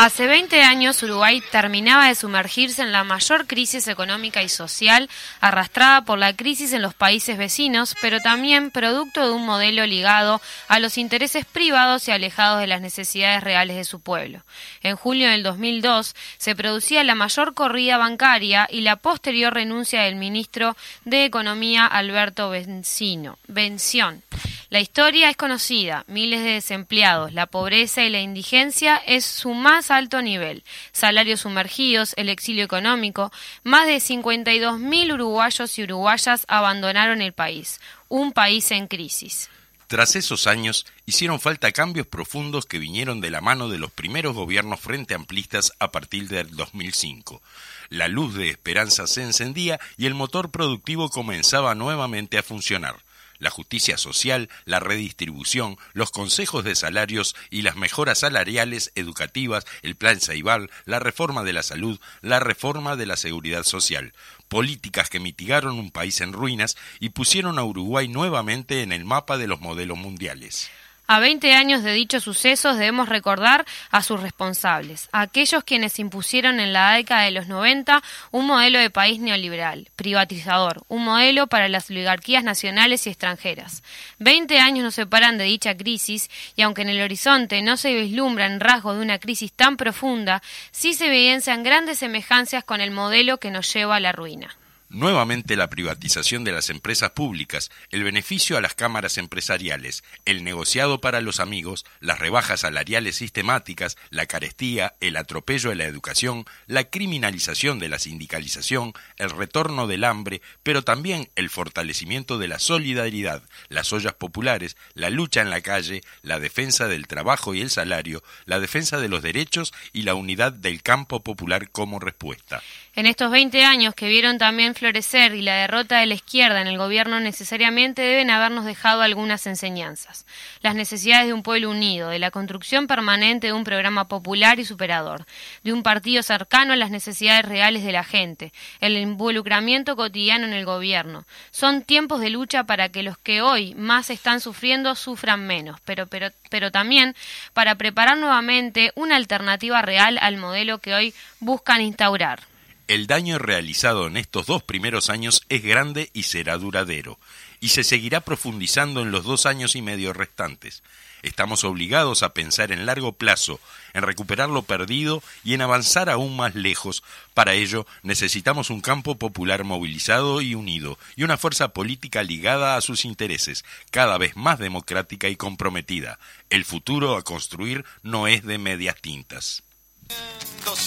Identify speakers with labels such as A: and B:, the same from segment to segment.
A: Hace 20 años Uruguay terminaba de sumergirse en la mayor crisis económica y social arrastrada por la crisis en los países vecinos, pero también producto de un modelo ligado a los intereses privados y alejados de las necesidades reales de su pueblo. En julio del 2002 se producía la mayor corrida bancaria y la posterior renuncia del ministro de Economía Alberto Bencino, Bención. La historia es conocida, miles de desempleados, la pobreza y la indigencia es su más alto nivel, salarios sumergidos, el exilio económico, más de 52.000 uruguayos y uruguayas abandonaron el país, un país en crisis.
B: Tras esos años, hicieron falta cambios profundos que vinieron de la mano de los primeros gobiernos frente amplistas a partir del 2005. La luz de esperanza se encendía y el motor productivo comenzaba nuevamente a funcionar la justicia social, la redistribución, los consejos de salarios y las mejoras salariales, educativas, el plan Saibal, la reforma de la salud, la reforma de la seguridad social, políticas que mitigaron un país en ruinas y pusieron a Uruguay nuevamente en el mapa de los modelos mundiales.
A: A 20 años de dichos sucesos debemos recordar a sus responsables, a aquellos quienes impusieron en la década de los 90 un modelo de país neoliberal, privatizador, un modelo para las oligarquías nacionales y extranjeras. 20 años nos separan de dicha crisis y aunque en el horizonte no se vislumbran rasgos de una crisis tan profunda, sí se evidencian grandes semejanzas con el modelo que nos lleva a la ruina.
B: Nuevamente la privatización de las empresas públicas, el beneficio a las cámaras empresariales, el negociado para los amigos, las rebajas salariales sistemáticas, la carestía, el atropello de la educación, la criminalización de la sindicalización, el retorno del hambre, pero también el fortalecimiento de la solidaridad, las ollas populares, la lucha en la calle, la defensa del trabajo y el salario, la defensa de los derechos y la unidad del campo popular como respuesta.
A: En estos 20 años que vieron también florecer y la derrota de la izquierda en el gobierno necesariamente deben habernos dejado algunas enseñanzas. Las necesidades de un pueblo unido, de la construcción permanente de un programa popular y superador, de un partido cercano a las necesidades reales de la gente, el involucramiento cotidiano en el gobierno. Son tiempos de lucha para que los que hoy más están sufriendo sufran menos, pero, pero, pero también para preparar nuevamente una alternativa real al modelo que hoy buscan instaurar.
B: El daño realizado en estos dos primeros años es grande y será duradero, y se seguirá profundizando en los dos años y medio restantes. Estamos obligados a pensar en largo plazo, en recuperar lo perdido y en avanzar aún más lejos. Para ello necesitamos un campo popular movilizado y unido, y una fuerza política ligada a sus intereses, cada vez más democrática y comprometida. El futuro a construir no es de medias tintas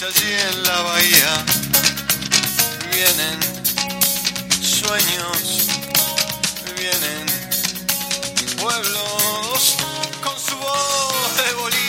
C: allí en la bahía. Vienen sueños, vienen pueblos con su voz de boliches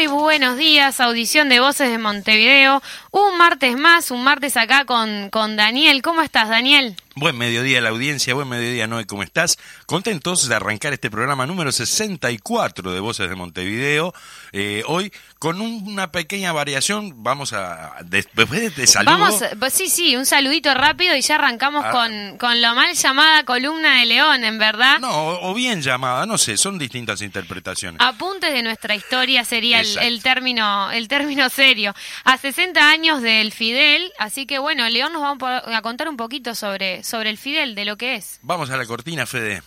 A: Muy buenos días, audición de voces de Montevideo. Un martes más, un martes acá con, con Daniel. ¿Cómo estás, Daniel?
B: Buen mediodía la audiencia, buen mediodía Noé, ¿cómo estás? Contentos de arrancar este programa número 64 de Voces de Montevideo. Eh, hoy con una pequeña variación, vamos a, después de, saludo...
A: Vamos, pues sí, sí, un saludito rápido y ya arrancamos ah. con, con lo mal llamada columna de León, en verdad.
B: No, o bien llamada, no sé, son distintas interpretaciones.
A: Apuntes de nuestra historia sería el, el, término, el término serio. A 60 años del Fidel, así que bueno, León nos va a contar un poquito sobre sobre, el Fidel, de lo que es.
B: Vamos a la cortina, Fede.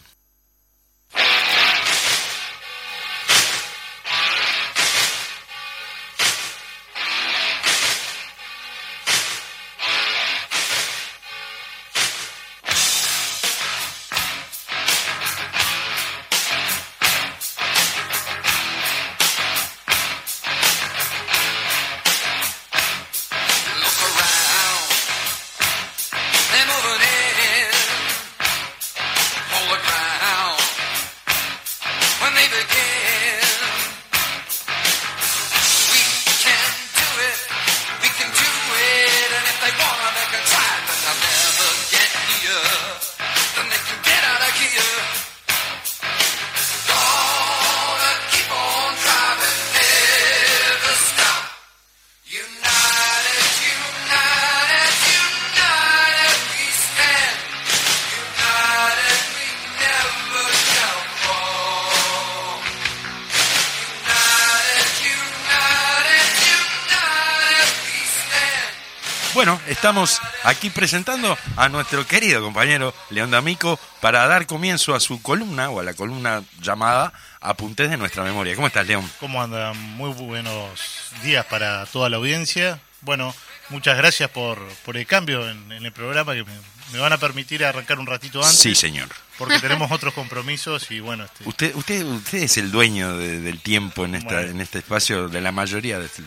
B: Estamos aquí presentando a nuestro querido compañero León D'Amico para dar comienzo a su columna o a la columna llamada Apuntes de nuestra memoria. ¿Cómo estás, León?
D: ¿Cómo andan? Muy buenos días para toda la audiencia. Bueno, muchas gracias por, por el cambio en, en el programa que me, me van a permitir arrancar un ratito antes.
B: Sí, señor.
D: Porque tenemos otros compromisos y bueno, este,
B: Usted, usted, usted es el dueño de- del tiempo en esta,
D: Bueno.
B: en este espacio de la mayoría de este-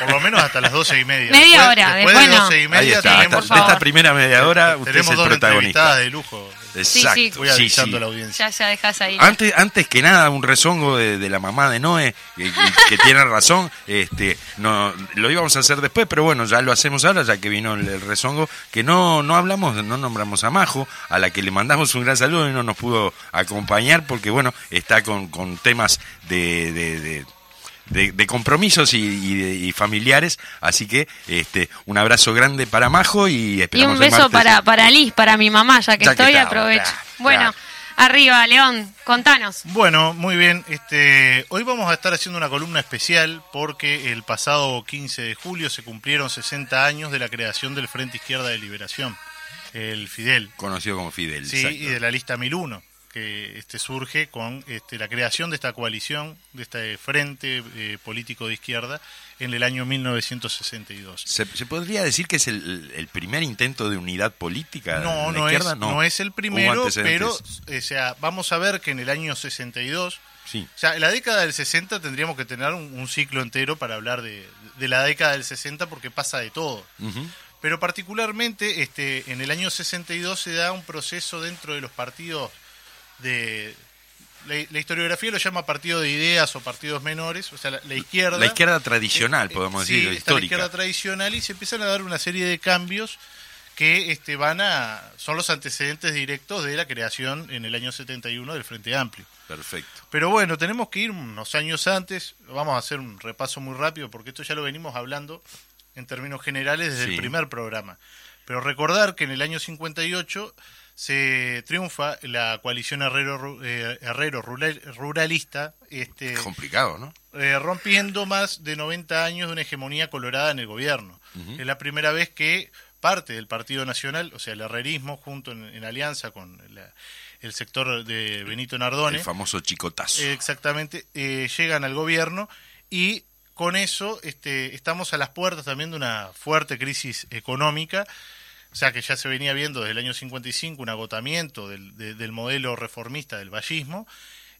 D: por lo menos hasta las doce y media.
A: Media
D: Después-
A: hora,
D: después
A: después
D: de doce y
B: Ahí
D: media
B: está,
D: tenemos,
B: hasta- de esta primera media hora usted es
D: tenemos
B: el
D: dos
B: protagonista.
D: de lujo.
B: Exacto.
A: sí.
D: Voy
B: sí,
D: avisando
B: sí.
D: a la audiencia.
A: Ya, ya dejas ahí.
B: Antes, antes que nada, un rezongo de, de la mamá de Noé, que tiene razón, este, no, lo íbamos a hacer después, pero bueno, ya lo hacemos ahora, ya que vino el, el rezongo, que no, no hablamos, no nombramos a Majo, a la que le mandamos un gran saludo y no nos pudo acompañar porque, bueno, está con, con temas de, de- de- de- de compromisos y, y de- y familiares, así que este, un abrazo grande para Majo y
A: Y un beso para, para Liz, para mi mamá, ya que
B: Ya que
A: estoy, aprovecho. bueno, arriba, León, contanos.
D: Bueno, muy bien. Este, hoy vamos a estar haciendo una columna especial porque el pasado 15 de julio se cumplieron 60 años de la creación del Frente Izquierda de Liberación, el Fidel.
B: Conocido como Fidel.
D: Sí,
B: exacto.
D: y de la lista 1001, que este, surge con este, la creación de esta coalición, de este frente eh, político de izquierda, en el año 1962.
B: ¿Se, se podría decir que es el, el primer intento de unidad política
D: No, no es,
B: izquierda?
D: no. es el primero, pero
B: antecedentes.
D: o sea, vamos a ver que en el año 62,
B: Sí.
D: o sea, en la década del 60 tendríamos que tener un, un ciclo entero para hablar de, de la década del 60 porque pasa de todo.
B: Ujú.
D: Pero particularmente este, en el año 62 se da un proceso dentro de los partidos de... La, la historiografía lo llama partido de ideas o partidos menores, o sea, la, la izquierda...
B: La izquierda tradicional,
D: eh,
B: podemos
D: sí,
B: decir,
D: está la izquierda
B: histórica.
D: tradicional y se empiezan a dar una serie de cambios que este, van a son los antecedentes directos de la creación en el año 71 del Frente Amplio.
B: Perfecto.
D: Pero bueno, tenemos que ir unos años antes, vamos a hacer un repaso muy rápido porque esto ya lo venimos hablando en términos generales desde
B: Sí.
D: el primer programa. Pero recordar que en el año 58 se triunfa la coalición Herrero, eh, Herrero rural- ruralista, este,
B: Complicado, ¿no?
D: eh, rompiendo más de 90 años de una hegemonía colorada en el gobierno. Es la primera vez que parte del Partido Nacional, o sea, el herrerismo, junto en, en alianza con la- el sector de Benito Nardone,
B: El famoso chicotazo.
D: eh, exactamente, eh, llegan al gobierno y con eso este, estamos a las puertas también de una fuerte crisis económica. O sea que ya se venía viendo desde el año 55 un agotamiento del, de- del modelo reformista del vallismo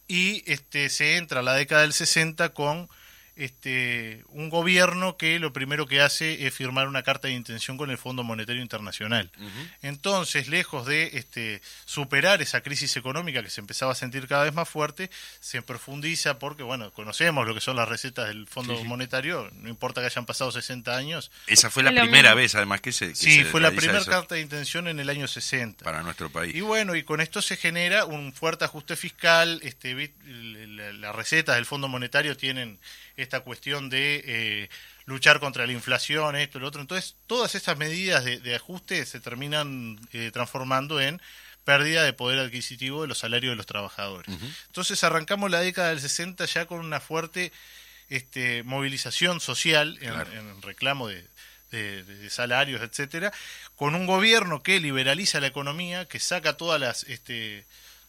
D: y este, se entra a la década del 60 con este, un gobierno que lo primero que hace es firmar una carta de intención con el Fondo Monetario Internacional. Entonces, lejos de este, superar esa crisis económica que se empezaba a sentir cada vez más fuerte, se profundiza porque, bueno, conocemos lo que son las recetas del Fondo
B: Sí, sí.
D: Monetario, no importa que hayan pasado 60 años.
B: Esa fue la
A: Es
B: primera vez, además, que se. que
D: Sí,
B: se
D: fue la primera carta de intención en el año 60.
B: Para nuestro país.
D: Y bueno, y con esto se genera un fuerte ajuste fiscal. Este, las recetas del Fondo Monetario tienen esta cuestión de eh, luchar contra la inflación, esto, lo otro. Entonces, todas estas medidas de, de ajuste se terminan eh, transformando en pérdida de poder adquisitivo de los salarios de los trabajadores. Entonces, arrancamos la década del 60 ya con una fuerte este, movilización social en,
B: Claro.
D: en reclamo de, de- de salarios, etcétera, con un gobierno que liberaliza la economía, que saca todas las este,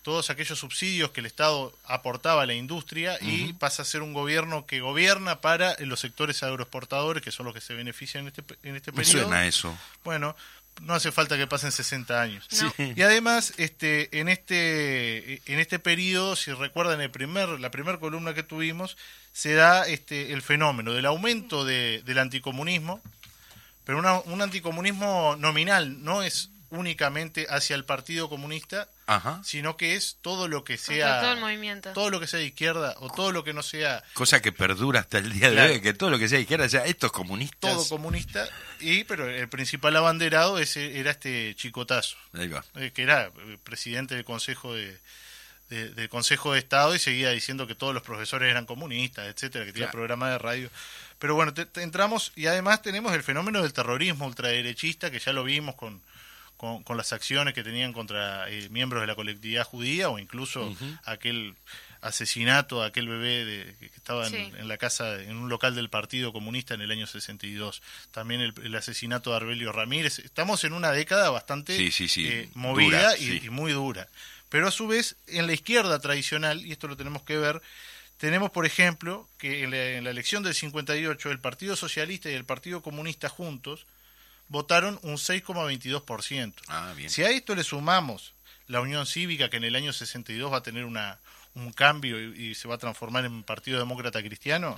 D: todos aquellos subsidios que el Estado aportaba a la industria y pasa a ser un gobierno que gobierna para los sectores agroexportadores, que son los que se benefician en este, en este
B: Me
D: periodo.
B: suena eso.
D: Bueno, no hace falta que pasen 60 años.
A: No.
B: Sí.
D: Y además, este, en este, en este periodo, si recuerdan el primer, la primera columna que tuvimos, se da este, el fenómeno del aumento de- del anticomunismo, pero una- un anticomunismo nominal, no es únicamente hacia el Partido Comunista,
B: Ajá.
D: sino que es todo lo que sea
A: todo el movimiento.
D: todo lo que sea de izquierda o todo lo que no sea
B: Cosa que perdura hasta el día de
D: Claro.
B: hoy, que todo lo que sea izquierda, sea estos comunistas.
D: todo comunista y pero el principal abanderado ese era este chicotazo
B: Ahí va.
D: eh, que era eh, presidente del Consejo de, de- del Consejo de Estado y seguía diciendo que todos los profesores eran comunistas, etcétera, que tenía
B: Claro.
D: programa de radio. Pero bueno, te- te entramos y además tenemos el fenómeno del terrorismo ultraderechista que ya lo vimos con, con, con las acciones que tenían contra eh, miembros de la colectividad judía o incluso aquel asesinato a aquel bebé de, que estaba en,
A: Sí.
D: en la casa, en un local del Partido Comunista en el año 62. También el, el asesinato de Arbelio Ramírez. Estamos en una década bastante
B: Sí, sí, sí,
D: eh,
B: dura,
D: movida y,
B: sí.
D: y muy dura. Pero a su vez, en la izquierda tradicional, y esto lo tenemos que ver, tenemos, por ejemplo, que en la, en la elección del 58 el Partido Socialista y el Partido Comunista juntos votaron un 6,22%.
B: Ah, bien.
D: Si a esto le sumamos la Unión Cívica, que en el año 62 va a tener una, un cambio y, y se va a transformar en Partido Demócrata Cristiano,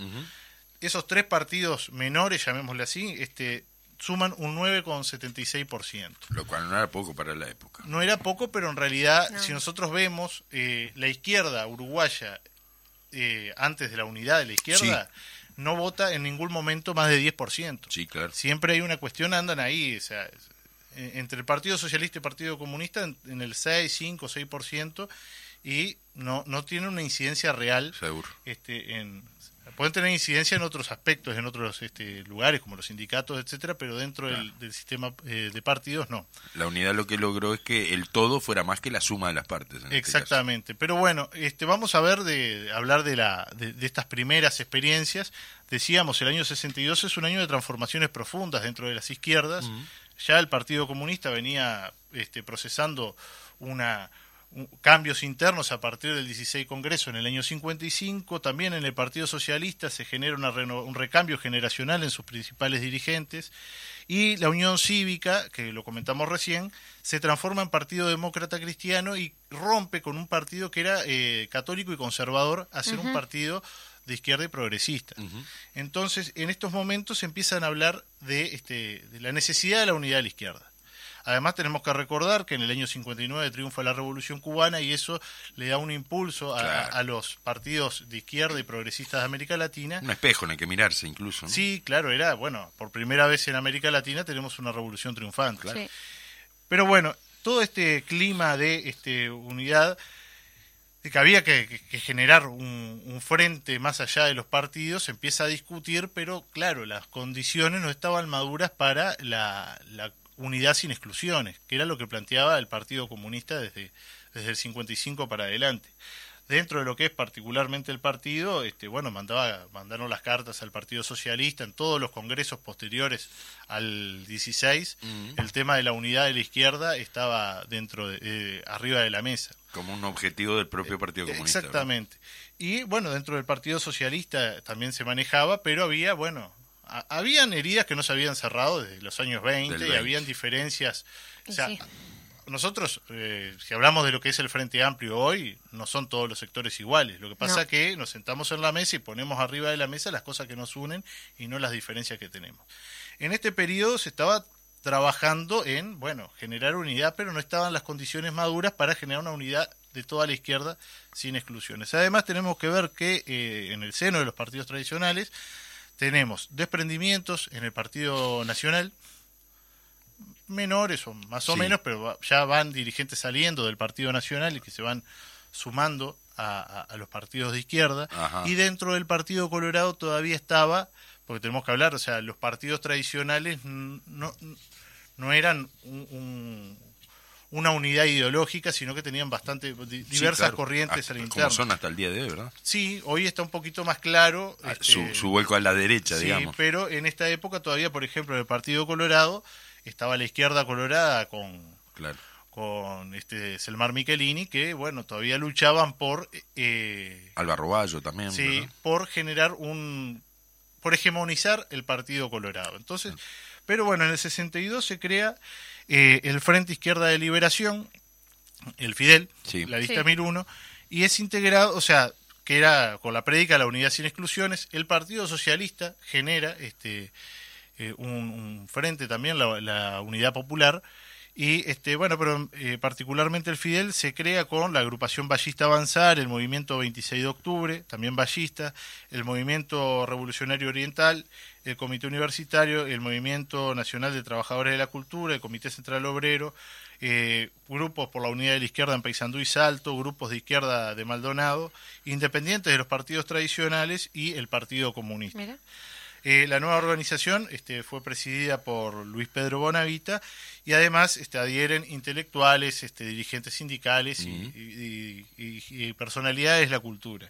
D: esos tres partidos menores, llamémosle así, este, suman un 9,76%.
B: Lo cual no era poco para la época.
D: No era poco, pero en realidad,
A: No.
D: si nosotros vemos eh, la izquierda uruguaya eh, antes de la unidad de la izquierda, no vota en ningún momento más de 10%.
B: Sí, claro.
D: Siempre hay una cuestión, andan ahí, o sea, eh, entre el Partido Socialista y el Partido Comunista en, en el 6, 5, 6%, y no, no tiene una incidencia real
B: Seguro.
D: este, en, pueden tener incidencia en otros aspectos, en otros este, lugares, como los sindicatos, etcétera, pero dentro del, del sistema eh, de partidos no.
B: La unidad lo que logró es que el todo fuera más que la suma de las partes. este
D: Exactamente. Pero bueno, este, vamos a ver de hablar de, la, de, de estas primeras experiencias. Decíamos, el año 62 es un año de transformaciones profundas dentro de las izquierdas. Ya el Partido Comunista venía este, procesando una un- cambios internos a partir del 16 Congreso en el año 55. También en el Partido Socialista se genera una reno- un recambio generacional en sus principales dirigentes. Y la Unión Cívica, que lo comentamos recién, se transforma en Partido Demócrata Cristiano y rompe con un partido que era eh, católico y conservador a ser un partido de izquierda y progresista. Entonces, en estos momentos se empiezan a hablar de, este, de la necesidad de la unidad de la izquierda. Además, tenemos que recordar que en el año 59 triunfa la Revolución Cubana y eso le da un impulso a,
B: Claro.
D: a los partidos de izquierda y progresistas de América Latina.
B: Un espejo en el que mirarse incluso. ¿no?
D: Sí, claro, era, bueno, por primera vez en América Latina tenemos una revolución triunfante.
A: Sí.
D: Pero bueno, todo este clima de este, unidad, de que había que, que- que generar un, un frente más allá de los partidos, se empieza a discutir, pero claro, las condiciones no estaban maduras para la, la unidad sin exclusiones, que era lo que planteaba el Partido Comunista desde, desde el 55 para adelante. Dentro de lo que es particularmente el partido, este, bueno, mandaba, mandaron las cartas al Partido Socialista en todos los congresos posteriores al 16. El tema de la unidad de la izquierda estaba dentro de, eh, arriba de la mesa.
B: Como un objetivo del propio Partido Comunista.
D: Exactamente. Y bueno, dentro del Partido Socialista también se manejaba, pero había, bueno, a- habían heridas que no se habían cerrado desde los años 20,
B: Del
D: y
B: 20.
D: habían diferencias. O sea,
A: sí.
D: nosotros, eh, si hablamos de lo que es el Frente Amplio hoy, no son todos los sectores iguales. Lo que pasa
A: No.
D: es que nos sentamos en la mesa y ponemos arriba de la mesa las cosas que nos unen y no las diferencias que tenemos. En este periodo se estaba trabajando en, bueno, generar unidad, pero no estaban las condiciones maduras para generar una unidad de toda la izquierda sin exclusiones. Además tenemos que ver que eh, en el seno de los partidos tradicionales tenemos desprendimientos en el Partido Nacional, menores o más o
B: Sí.
D: menos, pero ya van dirigentes saliendo del Partido Nacional y que se van sumando a, a- a los partidos de izquierda.
B: Ajá.
D: Y dentro del Partido Colorado todavía estaba, porque tenemos que hablar, o sea, los partidos tradicionales no, no eran un- un- una unidad ideológica, sino que tenían bastante
B: Sí,
D: diversas
B: claro.
D: corrientes al
B: Como
D: interno.
B: son hasta el día de hoy, ¿verdad?
D: Sí, hoy está un poquito más claro.
B: Ah,
D: este,
B: su, su vuelco a la derecha,
D: Sí,
B: digamos.
D: pero en esta época todavía, por ejemplo, en el Partido Colorado estaba la izquierda colorada con,
B: Claro.
D: con este Selmar Michelini, que bueno, todavía luchaban por eh,
B: Álvaro Bayo también.
D: sí,
B: ¿verdad?
D: por generar un por hegemonizar el Partido Colorado. Entonces, pero bueno, en el 62 se crea eh, el Frente Izquierda de Liberación, el Fidel,
B: Sí.
D: la lista
A: Sí.
D: 1001, y es integrado, o sea, que era con la prédica de la unidad sin exclusiones, el Partido Socialista genera este eh, un, un frente también, la, la Unidad Popular, y este bueno, pero eh, particularmente el Fidel se crea con la agrupación Ballista Avanzar, el movimiento 26 de octubre, también ballista, el movimiento Revolucionario Oriental, el Comité Universitario, el Movimiento Nacional de Trabajadores de la Cultura, el Comité Central Obrero, eh, grupos por la unidad de la izquierda en Paysandú y Salto, grupos de izquierda de Maldonado, independientes de los partidos tradicionales y el Partido Comunista.
A: Mira.
D: Eh, la nueva organización este, fue presidida por Luis Pedro Bonavita y además este, adhieren intelectuales, este, dirigentes sindicales y- y, y- y personalidades de la cultura.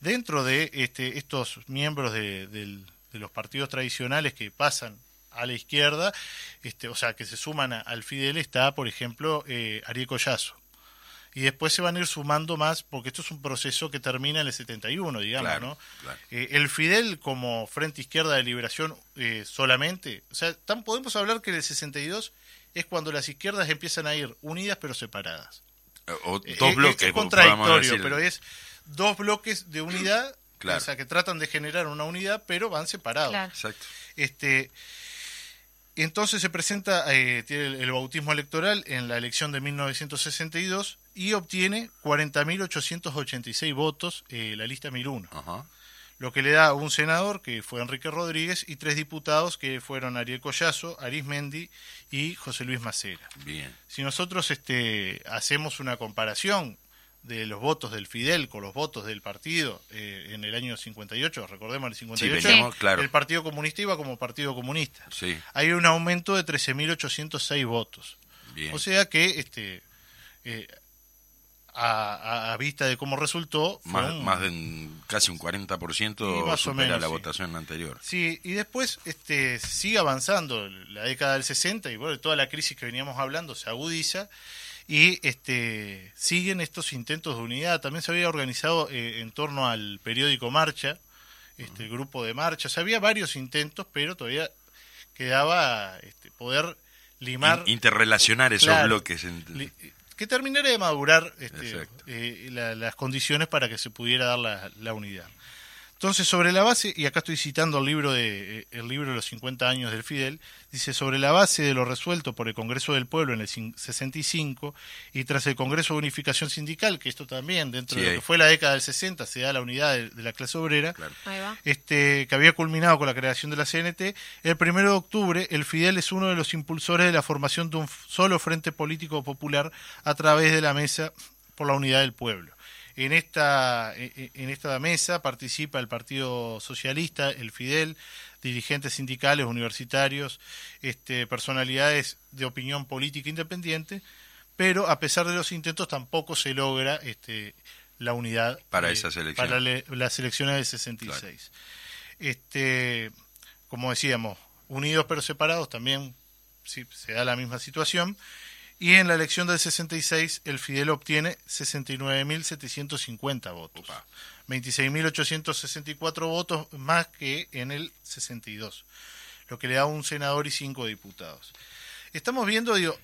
D: Dentro de este, estos miembros de, los partidos tradicionales que pasan a la izquierda, este, o sea, que se suman a- al Fidel, está, por ejemplo, eh, Ariel Collazo. Y después se van a ir sumando más, porque esto es un proceso que termina en el 71, digamos,
B: Claro,
D: ¿no?
B: claro.
D: Eh, el Fidel como Frente Izquierda de Liberación eh, solamente, o sea, tan, podemos hablar que en el 62 es cuando las izquierdas empiezan a ir unidas pero separadas.
B: O
D: Eh,
B: dos
D: es-
B: bloques,
D: es
B: podamos
D: contradictorio,
B: decir.
D: pero es dos bloques de unidad,
B: Claro.
D: o sea, que tratan de generar una unidad, pero van separados.
A: Claro.
B: Exacto.
D: Este, entonces se presenta, eh, tiene el, el bautismo electoral en la elección de 1962 y obtiene 40.886 votos eh, la lista 1001,
B: Ajá.
D: lo que le da un senador que fue Enrique Rodríguez y tres diputados que fueron Ariel Collazo, Arismendi y José Luis Macera.
B: Bien.
D: Si nosotros este, hacemos una comparación de los votos del Fidel con los votos del partido eh, en el año 58, recordemos el 58,
B: veníamos, claro.
D: el Partido Comunista iba como Partido Comunista.
B: Sí,
D: Hay un aumento de 13.806 votos.
B: bien.
D: O sea que este eh, a, vista de cómo resultó,
B: más,
D: un-
B: más de un- casi un 40%
D: Sí, más o
B: supera
D: menos,
B: la
D: sí.
B: votación anterior.
D: Sí, y después este, sigue avanzando la década del 60 y bueno, toda la crisis que veníamos hablando se agudiza y este, siguen estos intentos de unidad. También se había organizado eh, en torno al periódico Marcha, este, el grupo de Marcha. O sea, había varios intentos, pero todavía quedaba este, poder limar...
B: In- interrelacionar esos
D: Claro.
B: bloques. en-
D: li- que terminara de madurar este, eh, la- las condiciones para que se pudiera dar la, la unidad. Entonces, sobre la base, y acá estoy citando el libro de eh, el libro de los 50 años del Fidel, dice sobre la base de lo resuelto por el Congreso del Pueblo en el cin- 65 y tras el Congreso de Unificación Sindical, que esto también dentro
B: Sí,
D: de lo
B: ahí.
D: que fue la década del 60 se da la unidad de, de la clase obrera,
B: Claro.
D: Este, que había culminado con la creación de la CNT, el primero de octubre el Fidel es uno de los impulsores de la formación de un solo frente político popular a través de la mesa por la unidad del pueblo. En esta, e- e- en esta mesa participa el Partido Socialista, el Fidel, dirigentes sindicales, universitarios, este, personalidades de opinión política independiente, pero a pesar de los intentos tampoco se logra este, la unidad
B: Para
D: eh,
B: esas elecciones.
D: para le- las elecciones del 66. Este, como decíamos, unidos pero separados también sí, se da la misma situación. Y en la elección del 66 el Fidel obtiene 69.750 votos.
B: Opa.
D: 26.864 votos más que en el 62, lo que le da un senador y cinco diputados. Estamos viendo, digo,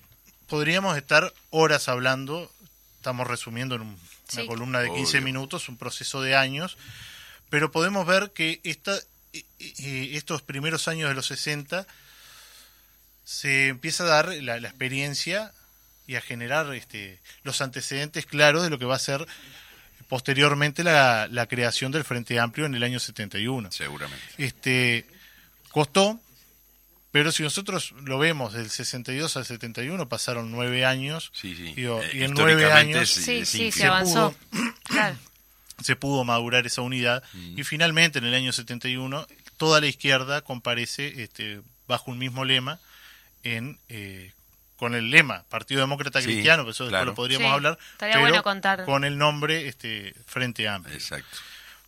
D: podríamos estar horas hablando, estamos resumiendo en un- una columna de 15
B: Obvio.
D: minutos, un proceso de años, pero podemos ver que esta, eh, eh, estos primeros años de los 60 se empieza a dar la, la experiencia y a generar este, los antecedentes claros de lo que va a ser posteriormente la, la creación del Frente Amplio en el año 71.
B: Seguramente.
D: Este, costó, pero si nosotros lo vemos del 62 al 71, pasaron nueve años,
B: Sí, sí.
D: Digo,
B: Eh,
D: y en nueve
B: históricamente
D: años-
A: Sí, sí, se avanzó. Claro.
D: se pudo madurar esa unidad y finalmente en el año 71 toda la izquierda comparece este, bajo un mismo lema en eh, con el lema Partido Demócrata
B: Sí,
D: Cristiano, que eso después
B: claro.
D: lo podríamos
A: Sí,
D: hablar,
A: estaría
D: pero
A: bueno contar.
D: con el nombre este, Frente Amplio.
B: Exacto.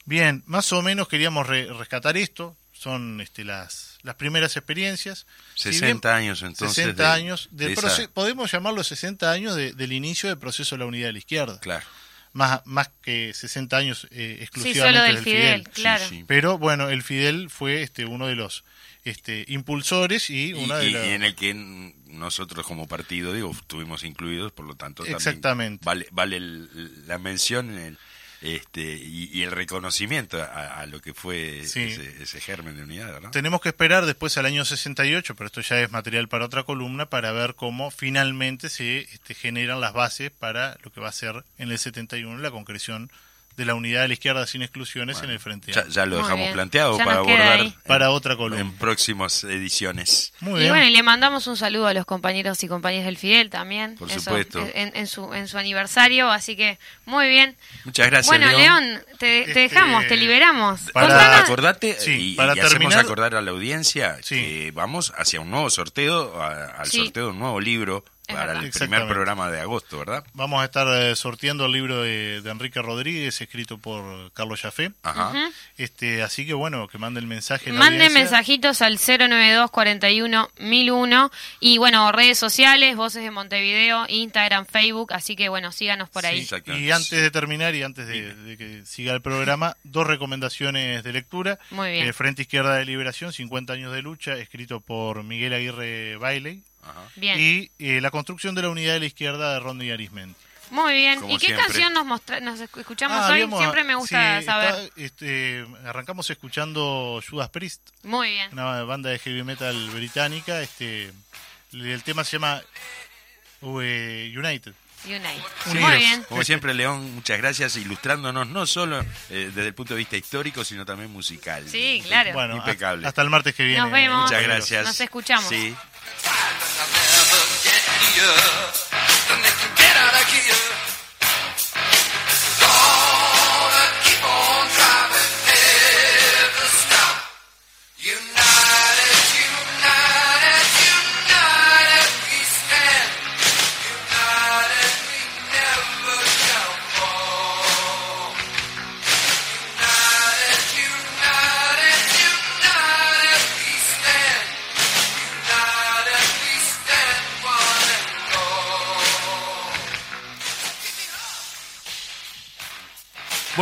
D: Bien, más o menos queríamos re- rescatar esto, son este, las, las primeras experiencias. Si
B: 60
D: bien-
B: años entonces.
D: 60
B: de-
D: años, del
B: de esa-
D: podemos llamarlo 60 años de- del inicio del proceso de la unidad de la izquierda,
B: Claro.
D: más, más que 60 años eh,
A: Sí,
D: exclusivamente
A: solo del Fidel,
B: Sí,
A: claro.
B: sí.
D: Pero bueno, el Fidel fue este, uno de los este, impulsores y
B: Y,
D: una de las...
B: y en el que nosotros como partido, digo, estuvimos incluidos, por lo tanto también
D: Exactamente.
B: vale, vale el- la mención el- este, y, y el reconocimiento a, a lo que fue
D: Sí.
B: ese, ese germen de unidad, ¿no?
D: Tenemos que esperar después al año 68, pero esto ya es material para otra columna, para ver cómo finalmente se este, generan las bases para lo que va a ser en el 71 la concreción de la unidad de la izquierda sin exclusiones en el Frente
B: Ya,
D: Amplio.
B: ya lo
A: Muy
B: dejamos
A: bien.
B: planteado
A: Ya
B: para abordar en-
D: Para otra columna.
B: en próximas ediciones.
D: Muy
A: Y
D: bien.
A: bueno, y le mandamos un saludo a los compañeros y compañeras del Fidel también.
B: Por
A: Eso,
B: supuesto.
A: En, en su, en su aniversario, así que muy bien.
B: Muchas gracias,
A: bueno,
B: León.
A: León, te, te
D: Este,
A: dejamos, te liberamos.
D: para-
B: Acordate
D: Sí,
B: y,
D: para
B: y hacemos
D: terminar-
B: acordar a la audiencia
D: Sí.
B: que vamos hacia un nuevo sorteo, a- al
A: Sí.
B: sorteo de un nuevo libro para el primer programa de agosto, ¿verdad?
D: Vamos a estar eh, sorteando el libro de, de Enrique Rodríguez, escrito por Carlos Jafé.
B: Ajá.
D: Este, así que bueno, que mande el mensaje.
A: Manden mensajitos al 092 41 1001 y bueno, redes sociales, Voces de Montevideo, Instagram, Facebook, así que bueno, síganos por ahí.
B: Sí.
D: Y antes de terminar y antes de, de que siga el programa, dos recomendaciones de lectura.
A: Muy bien.
D: El Frente Izquierda de Liberación, 50 años de lucha, escrito por Miguel Aguirre Bailey.
B: Ajá.
A: Bien.
D: Y eh, La construcción de la unidad de la izquierda de Rondi Arismendi.
A: Muy bien.
B: Como
A: ¿Y qué
B: siempre.
A: canción nos, mostra nos escuchamos
D: Ah,
A: hoy?
D: habíamos-
A: Siempre me gusta
D: sí,
A: saber.
D: está, este, arrancamos escuchando Judas Priest,
A: Muy bien.
D: una banda de heavy metal británica. Este, el tema se llama eh, United.
A: Unite.
D: Unidos.
A: Muy bien.
B: Como siempre, León, muchas gracias, ilustrándonos no solo eh, desde el punto de vista histórico, sino también musical.
A: Sí, claro.
D: Bueno,
B: Impecable.
D: hasta el martes que viene.
A: Nos vemos.
B: Muchas
A: Nos-
B: gracias.
A: nos escuchamos.
B: Sí.
C: Fight, but I'll never get here. Then they can get out of here.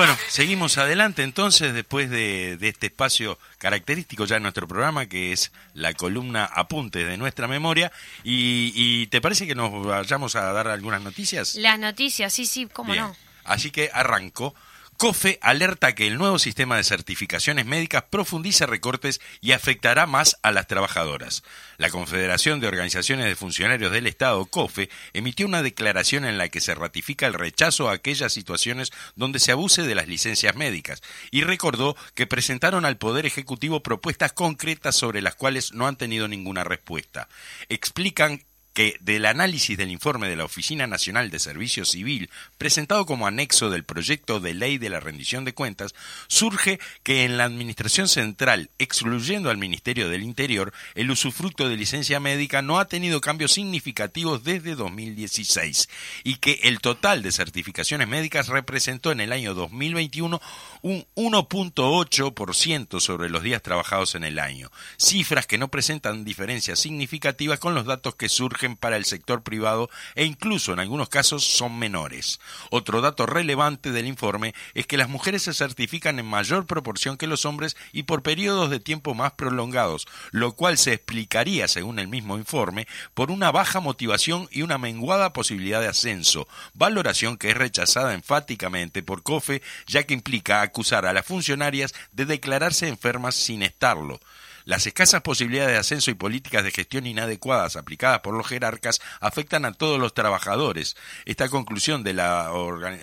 B: Bueno, seguimos adelante entonces después de, de este espacio característico ya en nuestro programa, que es la columna Apuntes de nuestra memoria. Y, y ¿te parece que nos vayamos a dar algunas noticias?
A: Las noticias, sí, sí, cómo
B: Bien.
A: no.
B: Así que arranco. COFE alerta que el nuevo sistema de certificaciones médicas profundiza recortes y afectará más a las trabajadoras. La Confederación de Organizaciones de Funcionarios del Estado, COFE, emitió una declaración en la que se ratifica el rechazo a aquellas situaciones donde se abuse de las licencias médicas y recordó que presentaron al Poder Ejecutivo propuestas concretas sobre las cuales no han tenido ninguna respuesta. Explican que del análisis del informe de la Oficina Nacional de Servicio Civil, presentado como anexo del proyecto de ley de la rendición de cuentas, surge que en la Administración Central, excluyendo al Ministerio del Interior, el usufructo de licencia médica no ha tenido cambios significativos desde 2016 y que el total de certificaciones médicas representó en el año 2021 un 1.8% sobre los días trabajados en el año, cifras que no presentan diferencias significativas con los datos que surgen para el sector privado e incluso en algunos casos son menores. Otro dato relevante del informe es que las mujeres se certifican en mayor proporción que los hombres y por periodos de tiempo más prolongados, lo cual se explicaría, según el mismo informe, por una baja motivación y una menguada posibilidad de ascenso, valoración que es rechazada enfáticamente por COFE, ya que implica acusar a las funcionarias de declararse enfermas sin estarlo. Las escasas posibilidades de ascenso y políticas de gestión inadecuadas aplicadas por los jerarcas afectan a todos los trabajadores. Esta conclusión de la,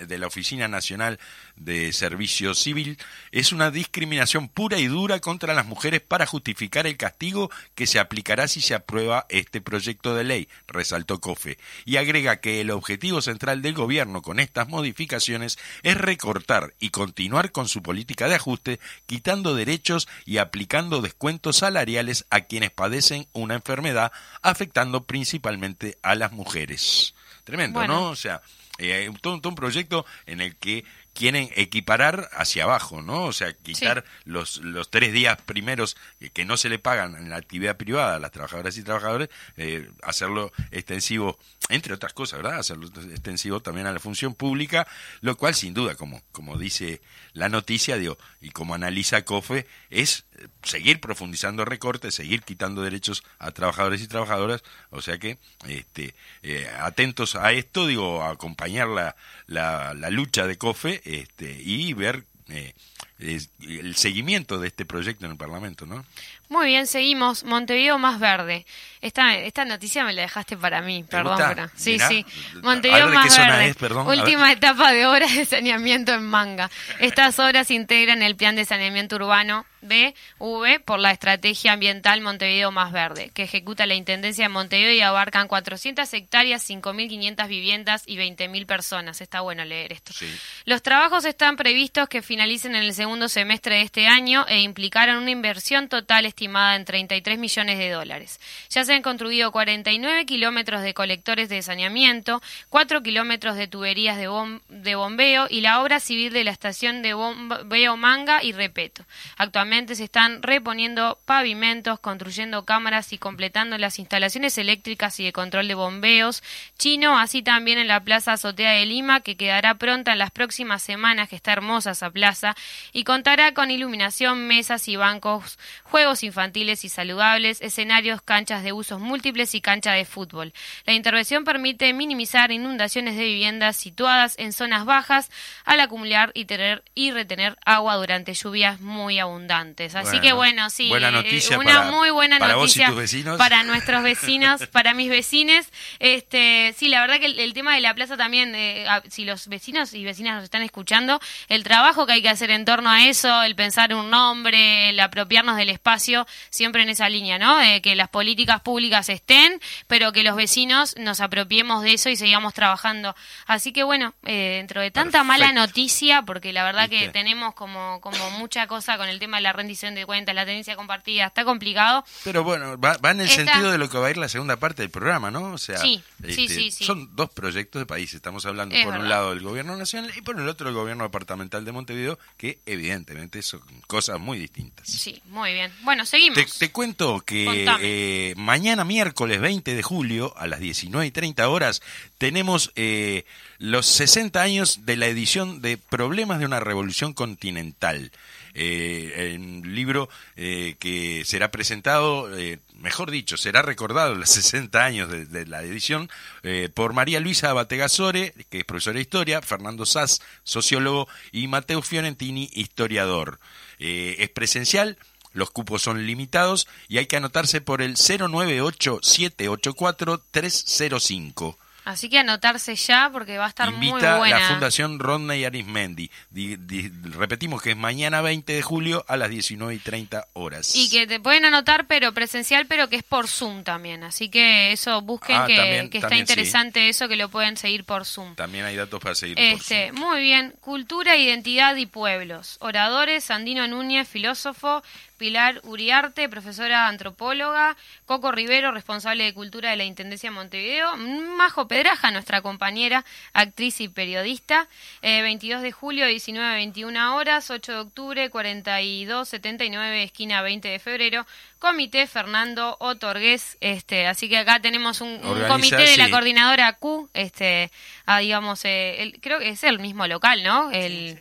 B: de la Oficina Nacional de Servicio Civil es una discriminación pura y dura contra las mujeres para justificar el castigo que se aplicará si se aprueba este proyecto de ley, resaltó COFE, y agrega que el objetivo central del gobierno con estas modificaciones es recortar y continuar con su política de ajuste, quitando derechos y aplicando descuentos salariales a quienes padecen una enfermedad, afectando principalmente a las mujeres. Tremendo,
A: Bueno.
B: ¿no? O sea, eh, todo, todo un proyecto en el que quieren equiparar hacia abajo, ¿no? O sea, quitar los, los tres días primeros que, que no se le pagan en la actividad privada a las trabajadoras y trabajadores, eh, hacerlo extensivo, entre otras cosas, ¿verdad? Hacerlo extensivo también a la función pública, lo cual sin duda, como, como dice la noticia, digo, y como analiza COFE, es seguir profundizando recortes, seguir quitando derechos a trabajadores y trabajadoras, o sea que este, eh, atentos a esto, digo, a acompañar la, la, la lucha de COFE este, y ver eh, es- el seguimiento de este proyecto en el Parlamento, ¿no?
A: Muy bien, seguimos. Montevideo más verde. Esta, esta noticia me la dejaste para mí, perdón. pero- sí,
B: Mirá.
A: sí. Montevideo
B: ver, ¿de
A: más verde.
B: es? Perdón.
A: Última etapa de obras de saneamiento en Manga. Estas obras integran el plan de saneamiento urbano BV por la estrategia ambiental Montevideo más verde, que ejecuta la Intendencia de Montevideo y abarcan 400 hectáreas, 5.500 viviendas y 20.000 personas. Está bueno leer esto.
B: Sí.
A: Los trabajos están previstos que finalicen en el segundo semestre de este año e implicaron una inversión total estimada en 33 millones de dólares. Ya se han construido 49 kilómetros de colectores de saneamiento, 4 kilómetros de tuberías de, bom- de bombeo y la obra civil de la estación de bombeo Manga y Repeto. Actualmente se están reponiendo pavimentos, construyendo cámaras y completando las instalaciones eléctricas y de control de bombeos chino, así también en la Plaza Azotea de Lima, que quedará pronta en las próximas semanas, que está hermosa esa plaza, y contará con iluminación, mesas y bancos, juegos infantiles y saludables, escenarios, canchas de usos múltiples y cancha de fútbol. La intervención permite minimizar inundaciones de viviendas situadas en zonas bajas al acumular y, tener, y retener agua durante lluvias muy abundantes. Así
B: Bueno,
A: que bueno, sí,
B: buena
A: eh,
B: noticia
A: una
B: para-
A: muy buena
B: para vos y
A: noticia
B: tus vecinos.
A: para nuestros vecinos, para mis vecines. Este, sí, la verdad que el, el tema de la plaza también, eh, si los vecinos y vecinas nos están escuchando, el trabajo que hay que hacer en torno a eso, el pensar un nombre, el apropiarnos del espacio, siempre en esa línea, ¿no? De que las políticas públicas estén, pero que los vecinos nos apropiemos de eso y sigamos trabajando. Así que bueno, eh, dentro de tanta mala noticia, porque la verdad que tenemos como, como mucha cosa con el tema de la rendición de cuentas, la tenencia compartida, está complicado.
B: Pero bueno, va, va en el
A: Esta-
B: sentido de lo que va a ir la segunda parte del programa, ¿no? O sea,
A: Sí, sí, sí, sí.
B: son dos proyectos de país. Estamos hablando
A: Es
B: por un lado del gobierno nacional y por el otro el gobierno departamental de Montevideo, que evidentemente son cosas muy distintas.
A: Sí, muy bien. Bueno, seguimos.
B: Te, te cuento que eh, mañana miércoles 20 de julio a las 19 y 30 horas tenemos eh, los 60 años de la edición de Problemas de una Revolución Continental. Eh, un libro eh, que será presentado, eh, mejor dicho, será recordado los 60 años de, la edición eh, por María Luisa Bategasore, que es profesora de historia, Fernando Sass, sociólogo, y Mateo Fiorentini, historiador. Es presencial, los cupos son limitados y hay que anotarse por el 098-784-305.
A: Así que anotarse ya porque va a estar muy
B: Invita
A: buena.
B: la Fundación Rodney Arismendi. Di- di- repetimos que es mañana 20 de julio a las 19 y 30 horas.
A: Y que te pueden anotar, pero presencial, pero que es por Zoom también. Así que eso, busquen
B: Ah,
A: que,
B: también-
A: que está
B: también sí.
A: interesante eso, que lo pueden seguir por Zoom.
B: También hay datos para seguir. por
A: Este,
B: Zoom.
A: muy bien. Cultura, identidad y pueblos. Oradores, Sandino Núñez, filósofo, Pilar Uriarte, profesora antropóloga, Coco Rivero, responsable de cultura de la Intendencia de Montevideo, Majo Pedraja, nuestra compañera, actriz y periodista, eh, 22 de julio, 19-21 horas, 8 de octubre, 42-79, esquina 20 de febrero, comité Fernando Otorgués, este, así que acá tenemos un, comité de la
B: sí.
A: coordinadora Q, este, ah, digamos, eh, el- creo que es el mismo local, ¿no? El,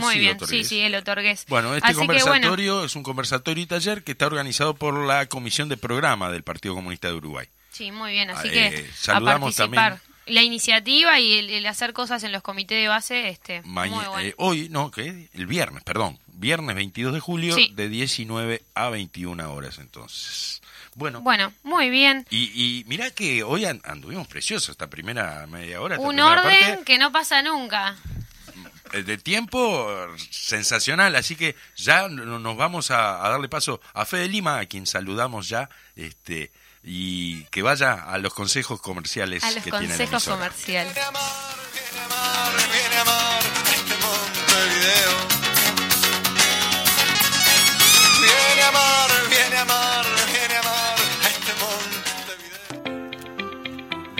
A: muy
B: sí,
A: bien,
B: Otorgués.
A: sí, sí, el Otorgués.
B: Bueno, este
A: Así que, bueno,
B: conversatorio es un conversatorio y taller que está organizado por la Comisión de Programa del Partido Comunista de Uruguay.
A: sí, muy bien, así
B: Ah,
A: que
B: eh,
A: a
B: saludamos
A: participar.
B: también-
A: La iniciativa y el, el hacer cosas en los comités de base, este,
B: Maña-
A: muy bueno.
B: eh, hoy, no, ¿qué? El viernes, perdón. Viernes 22 de julio
A: Sí.
B: de 19 a 21 horas entonces. Bueno,
A: Bueno, muy bien.
B: y, y mirá que hoy an- anduvimos preciosos esta primera media hora.
A: Un orden
B: parte,
A: que no pasa nunca.
B: eh, de tiempo sensacional, así que ya no- nos vamos a, a darle paso a Fede Lima, a quien saludamos ya, este y que vaya a los consejos comerciales
A: A los
B: que tiene la
A: consejos
B: emisora.
A: comerciales.
C: Viene a amar, viene a amar, viene a amar este Montevideo. Viene a amar, viene a amar, viene a amar este Montevideo.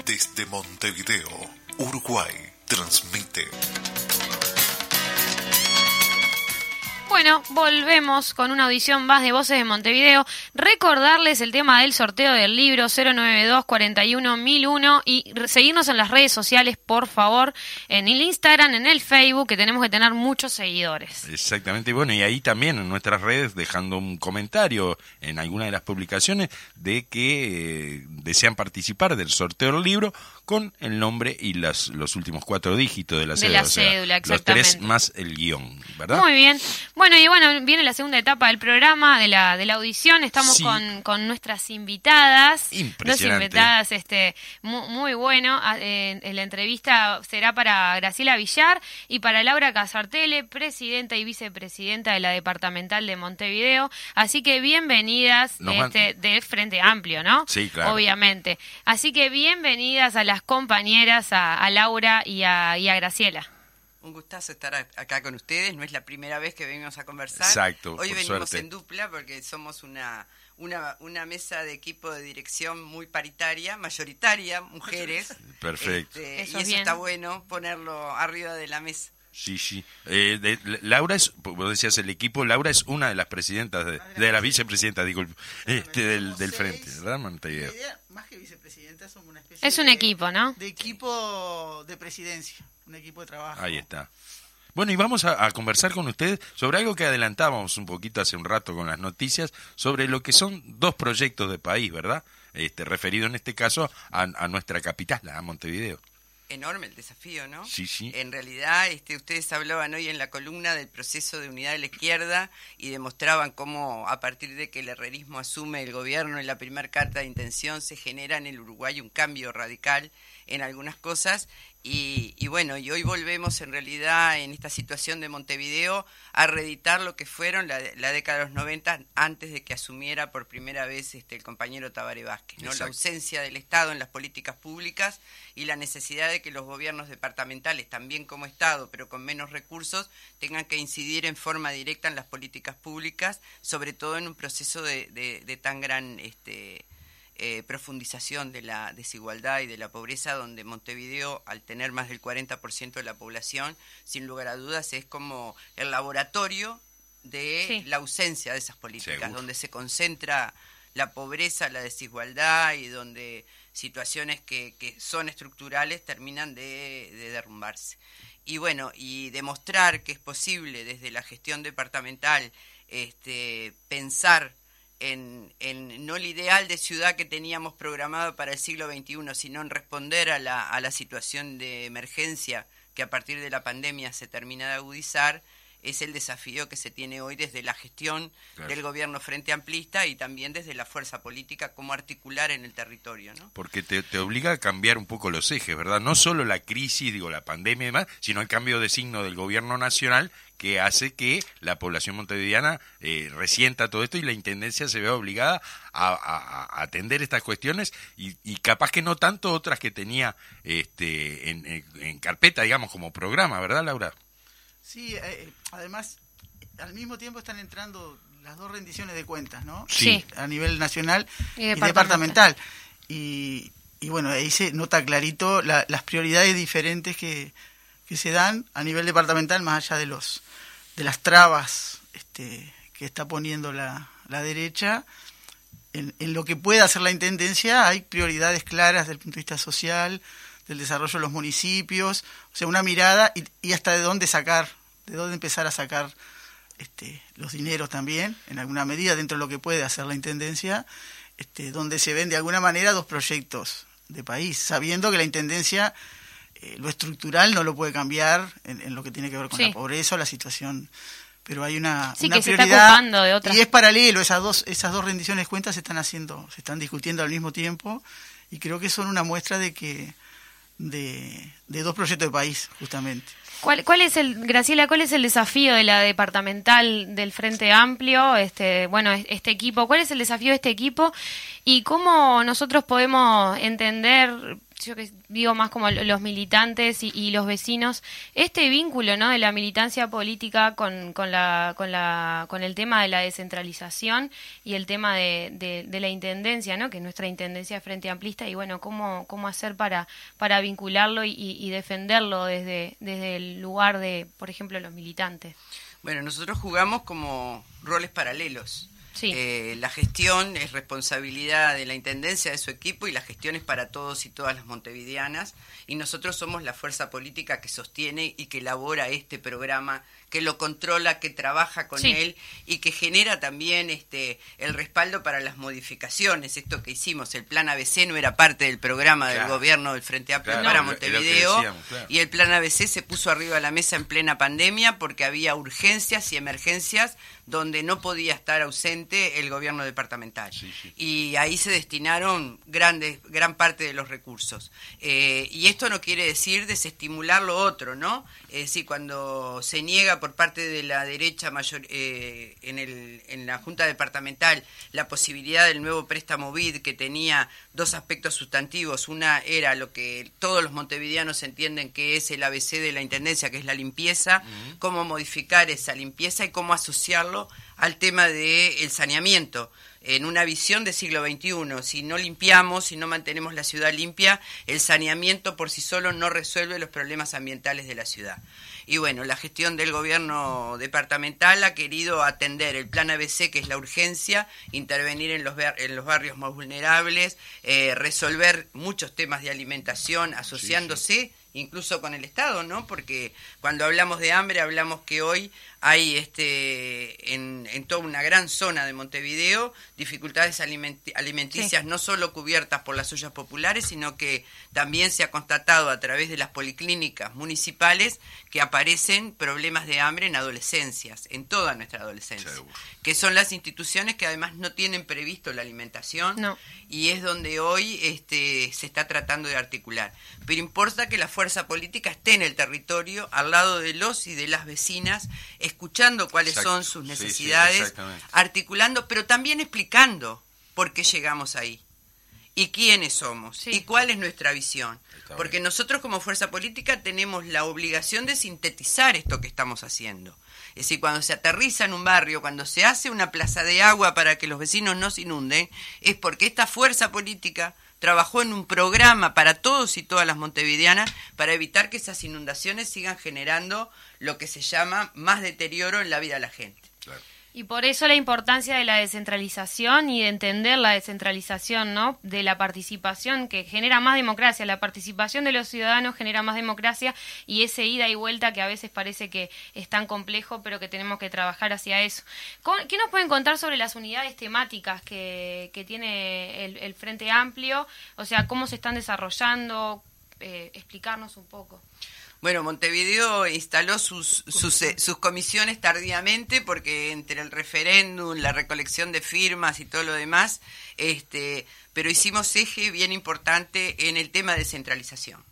C: Desde Montevideo, Uruguay, transmite
A: Bueno, volvemos con una audición más de Voces de Montevideo. Recordarles el tema del sorteo del libro 092 41 1001 y seguirnos en las redes sociales, por favor, en el Instagram, en el Facebook, que tenemos que tener muchos seguidores.
B: Exactamente, bueno, y ahí también en nuestras redes dejando un comentario en alguna de las publicaciones de que eh, desean participar del sorteo del libro con el nombre y las, los últimos cuatro dígitos de la
A: De
B: cédula.
A: la
B: o sea,
A: cédula,
B: Los tres más el guion, ¿verdad?
A: Muy bien. Bueno, y bueno, viene la segunda etapa del programa, de la, de la audición. Estamos
B: Sí.
A: con, con nuestras invitadas. Dos
B: Impresionante.
A: invitadas este, muy, muy bueno. Ah, eh, la entrevista será para Graciela Villar y para Laura Casartele, presidenta y vicepresidenta de la departamental de Montevideo. Así que bienvenidas
B: van-
A: este, de Frente Amplio, ¿no?
B: Sí, claro.
A: Obviamente. Así que bienvenidas a las compañeras, a, a Laura y a, y a Graciela.
E: Un gustazo estar acá con ustedes. No es la primera vez que venimos a conversar.
B: Exacto,
E: Hoy
B: por
E: venimos
B: suerte.
E: en dupla porque somos una, una, una mesa de equipo de dirección muy paritaria, mayoritaria, mujeres.
B: Perfecto.
E: Este,
A: Eso
E: y
A: es
E: eso
A: bien.
E: está bueno ponerlo arriba de la mesa.
B: Sí, sí. Eh, de- Laura es, vos decías el equipo, Laura es una de las presidentas, de, de las vicepresidentas, disculpe, este, del, del frente, ¿verdad, Montevideo?
F: Más que vicepresidenta, somos una especie
A: Es un
F: de-
A: equipo, ¿no?
F: De equipo de presidencia, un equipo de trabajo.
B: Ahí está. Bueno, y vamos a, a conversar con ustedes sobre algo que adelantábamos un poquito hace un rato con las noticias, sobre lo que son dos proyectos de país, ¿verdad? Este, referido en este caso a, a nuestra capital, a Montevideo.
E: Enorme el desafío, ¿no?
B: Sí, sí.
E: En realidad, este, ustedes hablaban hoy en la columna del proceso de unidad de la izquierda y demostraban cómo a partir de que el herrerismo asume el gobierno en la primera carta de intención se genera en el Uruguay un cambio radical en algunas cosas y, y bueno, y hoy volvemos en realidad en esta situación de Montevideo a reeditar lo que fueron la, la década de los 90 antes de que asumiera por primera vez este, el compañero Tabaré Vázquez, ¿no? La ausencia del Estado en las políticas públicas y la necesidad de que los gobiernos departamentales, también como Estado, pero con menos recursos, tengan que incidir en forma directa en las políticas públicas, sobre todo en un proceso de, de- de tan gran este, eh, profundización de la desigualdad y de la pobreza, donde Montevideo, al tener más del 40% de la población, sin lugar a dudas, es como el laboratorio de
A: Sí.
E: la ausencia de esas políticas,
B: Seguro.
E: donde se concentra la pobreza, la desigualdad y donde situaciones que, que son estructurales terminan de, de derrumbarse. Y bueno, y demostrar que es posible desde la gestión departamental este, pensar en, no el ideal de ciudad que teníamos programado para el siglo XXI, sino en responder a la, a la situación de emergencia que a partir de la pandemia se termina de agudizar, es el desafío que se tiene hoy desde la gestión
B: Claro.
E: del gobierno frente amplista y también desde la fuerza política, cómo articular en el territorio. ¿no?
B: Porque te, te obliga a cambiar un poco los ejes, ¿verdad? No solo la crisis, digo, la pandemia y demás, sino el cambio de signo del gobierno nacional que hace que la población montevideana eh, resienta todo esto y la Intendencia se vea obligada a, a- a atender estas cuestiones y, y capaz que no tanto otras que tenía este, en, en- en carpeta, digamos, como programa, ¿verdad, Laura?
F: Sí, eh, además, al mismo tiempo están entrando las dos rendiciones de cuentas, ¿no?
A: Sí.
F: A nivel nacional
A: Y
F: y,
A: departamental.
F: Y, y bueno, ahí se nota clarito la- las prioridades diferentes que, que se dan a nivel departamental, más allá de los de las trabas este, que está poniendo la, la derecha. En, en lo que puede hacer la Intendencia hay prioridades claras desde el punto de vista social, del desarrollo de los municipios, o sea, una mirada y, y hasta de dónde sacar, de dónde empezar a sacar este, los dineros también, en alguna medida dentro de lo que puede hacer la Intendencia, este, donde se ven de alguna manera dos proyectos de país, sabiendo que la Intendencia eh, lo estructural no lo puede cambiar en, en lo que tiene que ver con
A: Sí.
F: la pobreza o la situación, pero hay una,
A: Sí,
F: una
A: que se está
F: prioridad
A: ocupando de otras-
F: y es paralelo, esas dos, esas dos rendiciones de cuentas se están haciendo, se están discutiendo al mismo tiempo y creo que son una muestra de que de, de dos proyectos de país, justamente.
A: ¿Cuál, ¿Cuál es el, Graciela, cuál es el desafío de la departamental del Frente Amplio? Este, bueno, es- este equipo, ¿cuál es el desafío de este equipo? Y cómo nosotros podemos entender, yo que digo más como lo- los militantes y, los vecinos, este vínculo, ¿no? De la militancia política con, con la, con la, con el tema de la descentralización y el tema de, de, la intendencia, ¿no? Que es nuestra intendencia Frente Amplista y bueno, cómo, cómo hacer para, para vincularlo y- y defenderlo desde, desde el lugar de, por ejemplo, los militantes.
E: Bueno, nosotros jugamos como roles paralelos.
A: Sí.
E: Eh, la gestión es responsabilidad de la Intendencia, de su equipo, y la gestión es para todos y todas las montevideanas. Y nosotros somos la fuerza política que sostiene y que elabora este programa, que lo controla, que trabaja con
A: Sí.
E: él y que genera también este el respaldo para las modificaciones. Esto que hicimos, el plan ABC no era parte del programa del gobierno del Frente Amplio
B: Claro,
E: para
B: no,
E: Montevideo.
B: decíamos, claro.
E: Y el plan ABC se puso arriba de la mesa en plena pandemia porque había urgencias y emergencias donde no podía estar ausente el gobierno departamental.
B: Sí, sí.
E: Y ahí se destinaron grandes, gran parte de los recursos. Eh, y esto no quiere decir desestimular lo otro, ¿no? Es decir, cuando se niega por parte de la derecha mayor, eh, en, el, en la Junta Departamental la posibilidad del nuevo préstamo BID que tenía dos aspectos sustantivos. Una era lo que todos los montevideanos entienden que es el ABC de la Intendencia, que es la limpieza, cómo modificar esa limpieza y cómo asociarlo al tema del saneamiento en una visión del siglo XXI. Si no limpiamos, si no mantenemos la ciudad limpia, el saneamiento por sí solo no resuelve los problemas ambientales de la ciudad. Y bueno, la gestión del gobierno departamental ha querido atender el plan ABC, que es la urgencia, intervenir en los, en los barrios más vulnerables, eh, resolver muchos temas de alimentación asociándose incluso con el Estado, ¿no? Porque cuando hablamos de hambre hablamos que hoy hay este en, en toda una gran zona de Montevideo dificultades alimenti- alimenticias no solo cubiertas por las ollas populares, sino que también se ha constatado a través de las policlínicas municipales que aparecen problemas de hambre en adolescencias, en toda nuestra adolescencia,
B: Seguro.
E: que son las instituciones que además no tienen previsto la alimentación
A: No.
E: y es donde hoy este, se está tratando de articular. Pero importa que la fuerza política esté en el territorio, al lado de los y de las vecinas, escuchando cuáles
B: Exacto.
E: son sus
B: Sí, sí,
E: necesidades, articulando, pero también explicando por qué llegamos ahí y quiénes somos
A: Sí.
E: y cuál es nuestra visión. Porque nosotros como fuerza política tenemos la obligación de sintetizar esto que estamos haciendo. Es decir, cuando se aterriza en un barrio, cuando se hace una plaza de agua para que los vecinos no se inunden, es porque esta fuerza política trabajó en un programa para todos y todas las montevideanas para evitar que esas inundaciones sigan generando lo que se llama más deterioro en la vida de la gente.
A: Y por eso la importancia de la descentralización y de entender la descentralización, ¿no? De la participación que genera más democracia. La participación de los ciudadanos genera más democracia y ese ida y vuelta que a veces parece que es tan complejo, pero que tenemos que trabajar hacia eso. ¿Cómo- ¿Qué nos pueden contar sobre las unidades temáticas que, que tiene el, el Frente Amplio? O sea, cómo se están desarrollando, eh, explicarnos un poco.
E: Bueno, Montevideo instaló sus, sus, eh, sus comisiones tardíamente porque entre el referéndum, la recolección de firmas y todo lo demás, este, pero hicimos eje bien importante en el tema de descentralización.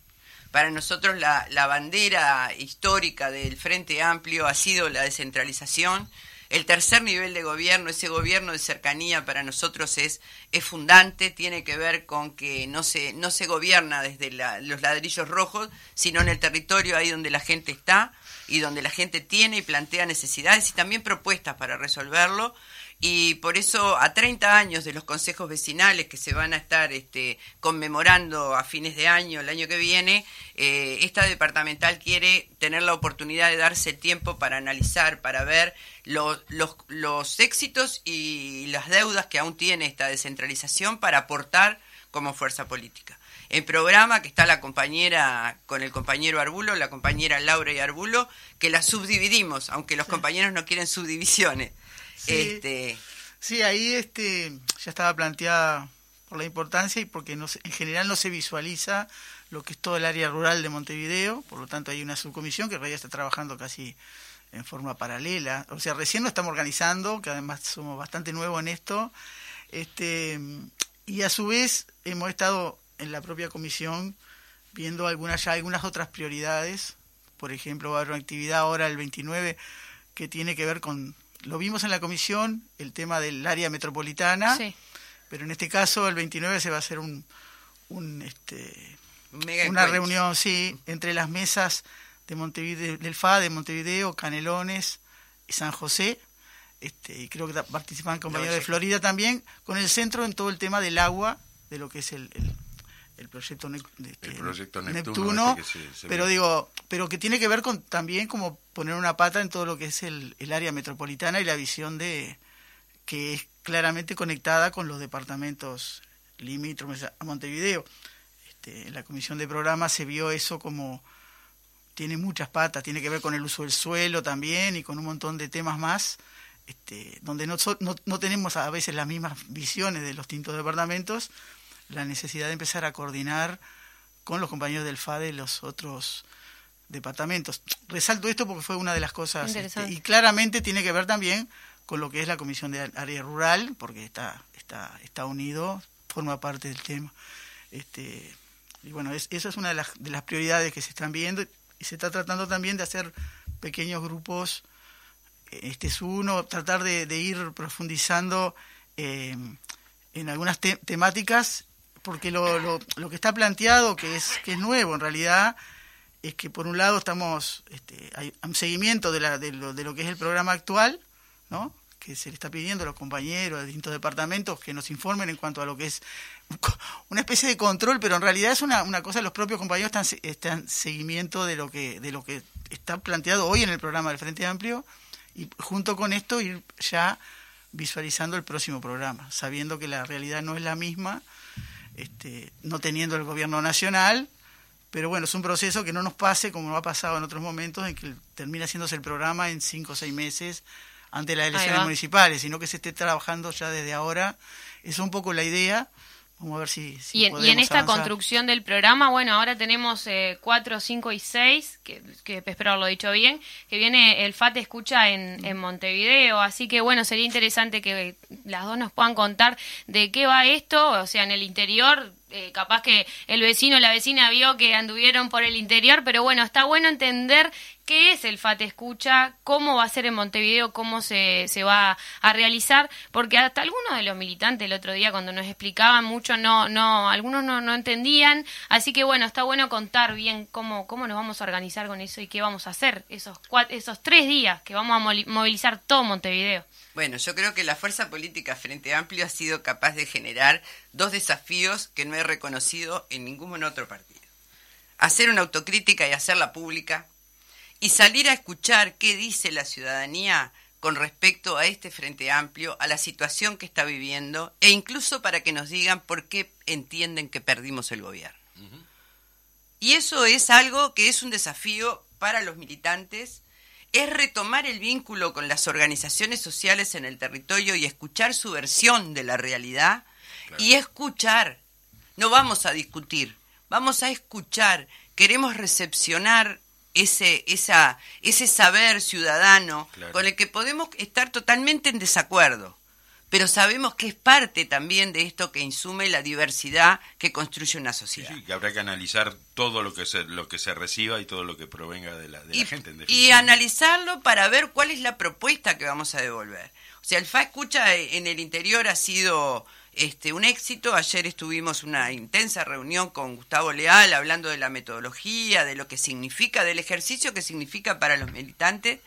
E: Para nosotros la, la bandera histórica del Frente Amplio ha sido la descentralización. El tercer nivel de gobierno, ese gobierno de cercanía para nosotros es, es fundante, tiene que ver con que no se, no se gobierna desde la- los ladrillos rojos, sino en el territorio ahí donde la gente está y donde la gente tiene y plantea necesidades y también propuestas para resolverlo. Y por eso, a 30 años de los consejos vecinales que se van a estar este, conmemorando a fines de año, el año que viene, eh, esta departamental quiere tener la oportunidad de darse el tiempo para analizar, para ver los, los, los éxitos y las deudas que aún tiene esta descentralización para aportar como fuerza política. El programa que está la compañera con el compañero Arbulo, la compañera Laura y Arbulo, que la subdividimos, aunque los compañeros no quieren subdivisiones.
F: Sí.
E: Este,
F: Sí, ahí este, ya estaba planteada por la importancia y porque no se- en general no se visualiza lo que es todo el área rural de Montevideo, por lo tanto hay una subcomisión que en realidad está trabajando casi en forma paralela. O sea, recién lo estamos organizando, que además somos bastante nuevos en esto, este, y a su vez hemos estado en la propia comisión viendo algunas ya algunas otras prioridades. Por ejemplo, va a haber una actividad ahora el 29 que tiene que ver con, lo vimos en la comisión, el tema del área metropolitana,
A: Sí.
F: pero en este caso el 29 se va a hacer un, un este,
E: mega
F: una
E: encuentro.
F: reunión, sí, entre las mesas de Montevideo, del FA de Montevideo, Canelones y San José, este, y creo que participan compañeros de
E: Oye.
F: Florida también, con el centro en todo el tema del agua, de lo que es el, el, el proyecto, este,
B: El proyecto Neptuno, se- se
F: pero
B: ve.
F: digo, pero que tiene que ver con también como poner una pata en todo lo que es el, el área metropolitana y la visión de que es claramente conectada con los departamentos limítrofes a Montevideo. Este, en la comisión de programa se vio eso como tiene muchas patas, tiene que ver con el uso del suelo también y con un montón de temas más, este, donde no, no, no tenemos a veces las mismas visiones de los distintos departamentos, la necesidad de empezar a coordinar con los compañeros del FADE los otros departamentos. Resalto esto porque fue una de las cosas este, y claramente tiene que ver también con lo que es la Comisión de Área Rural, porque está, está, está unido, forma parte del tema. Este, y bueno, es, esa es una de las, de las prioridades que se están viendo y se está tratando también de hacer pequeños grupos. Este es uno, tratar de, ir profundizando eh, en algunas temáticas, porque lo, lo, lo, que está planteado, que es, que es nuevo en realidad, es que por un lado estamos, este, hay un seguimiento de, la, de, lo, de lo que es el programa actual, ¿no? que se le está pidiendo a los compañeros de distintos departamentos que nos informen en cuanto a lo que es una especie de control, pero en realidad es una, una cosa, los propios compañeros están, están seguimiento de lo que de lo que está planteado hoy en el programa del Frente Amplio y junto con esto ir ya visualizando el próximo programa, sabiendo que la realidad no es la misma, este, no teniendo el gobierno nacional, pero bueno, es un proceso que no nos pase como nos ha pasado en otros momentos en que termina haciéndose el programa en cinco o seis meses ante las elecciones municipales, sino que se esté trabajando ya desde ahora. es un poco la idea. Vamos a ver si...
A: y, en, esta construcción del programa, bueno, ahora tenemos eh, 4, 5 y 6, que, que espero haberlo dicho bien, que viene el FAT Escucha en, en Montevideo, así que bueno, sería interesante que las dos nos puedan contar de qué va esto, o sea, en el interior eh, capaz que el vecino o la vecina vio que anduvieron por el interior, pero bueno, está bueno entender qué es el FAT Escucha, cómo va a ser en Montevideo, cómo se, se va a realizar, porque hasta algunos de los militantes el otro día cuando nos explicaban mucho, no, no, algunos no, no entendían, así que bueno, está bueno contar bien cómo, cómo nos vamos a organizar con eso y qué vamos a hacer esos, esos tres días que vamos a movilizar todo Montevideo.
E: Bueno, yo creo que la fuerza política Frente Amplio ha sido capaz de generar dos desafíos que no he reconocido en ningún otro partido. Hacer una autocrítica y hacerla pública y salir a escuchar qué dice la ciudadanía con respecto a este Frente Amplio, a la situación que está viviendo e incluso para que nos digan por qué entienden que perdimos el gobierno. Y eso es algo que es un desafío para los militantes es retomar el vínculo con las organizaciones sociales en el territorio y escuchar su versión de la realidad y escuchar. No vamos a discutir, vamos a escuchar. Queremos recepcionar ese, esa, ese saber ciudadano con el que podemos estar totalmente en desacuerdo pero sabemos que es parte también de esto que insume la diversidad que construye una sociedad.
B: Sí, que habrá que analizar todo lo que se, lo que se reciba y todo lo que provenga de la, gente.
E: y analizarlo para ver cuál es la propuesta que vamos a devolver. O sea, el FA Escucha en el interior ha sido este, un éxito. Ayer estuvimos una intensa reunión con Gustavo Leal hablando de la metodología, de lo que significa, del ejercicio que significa para los militantes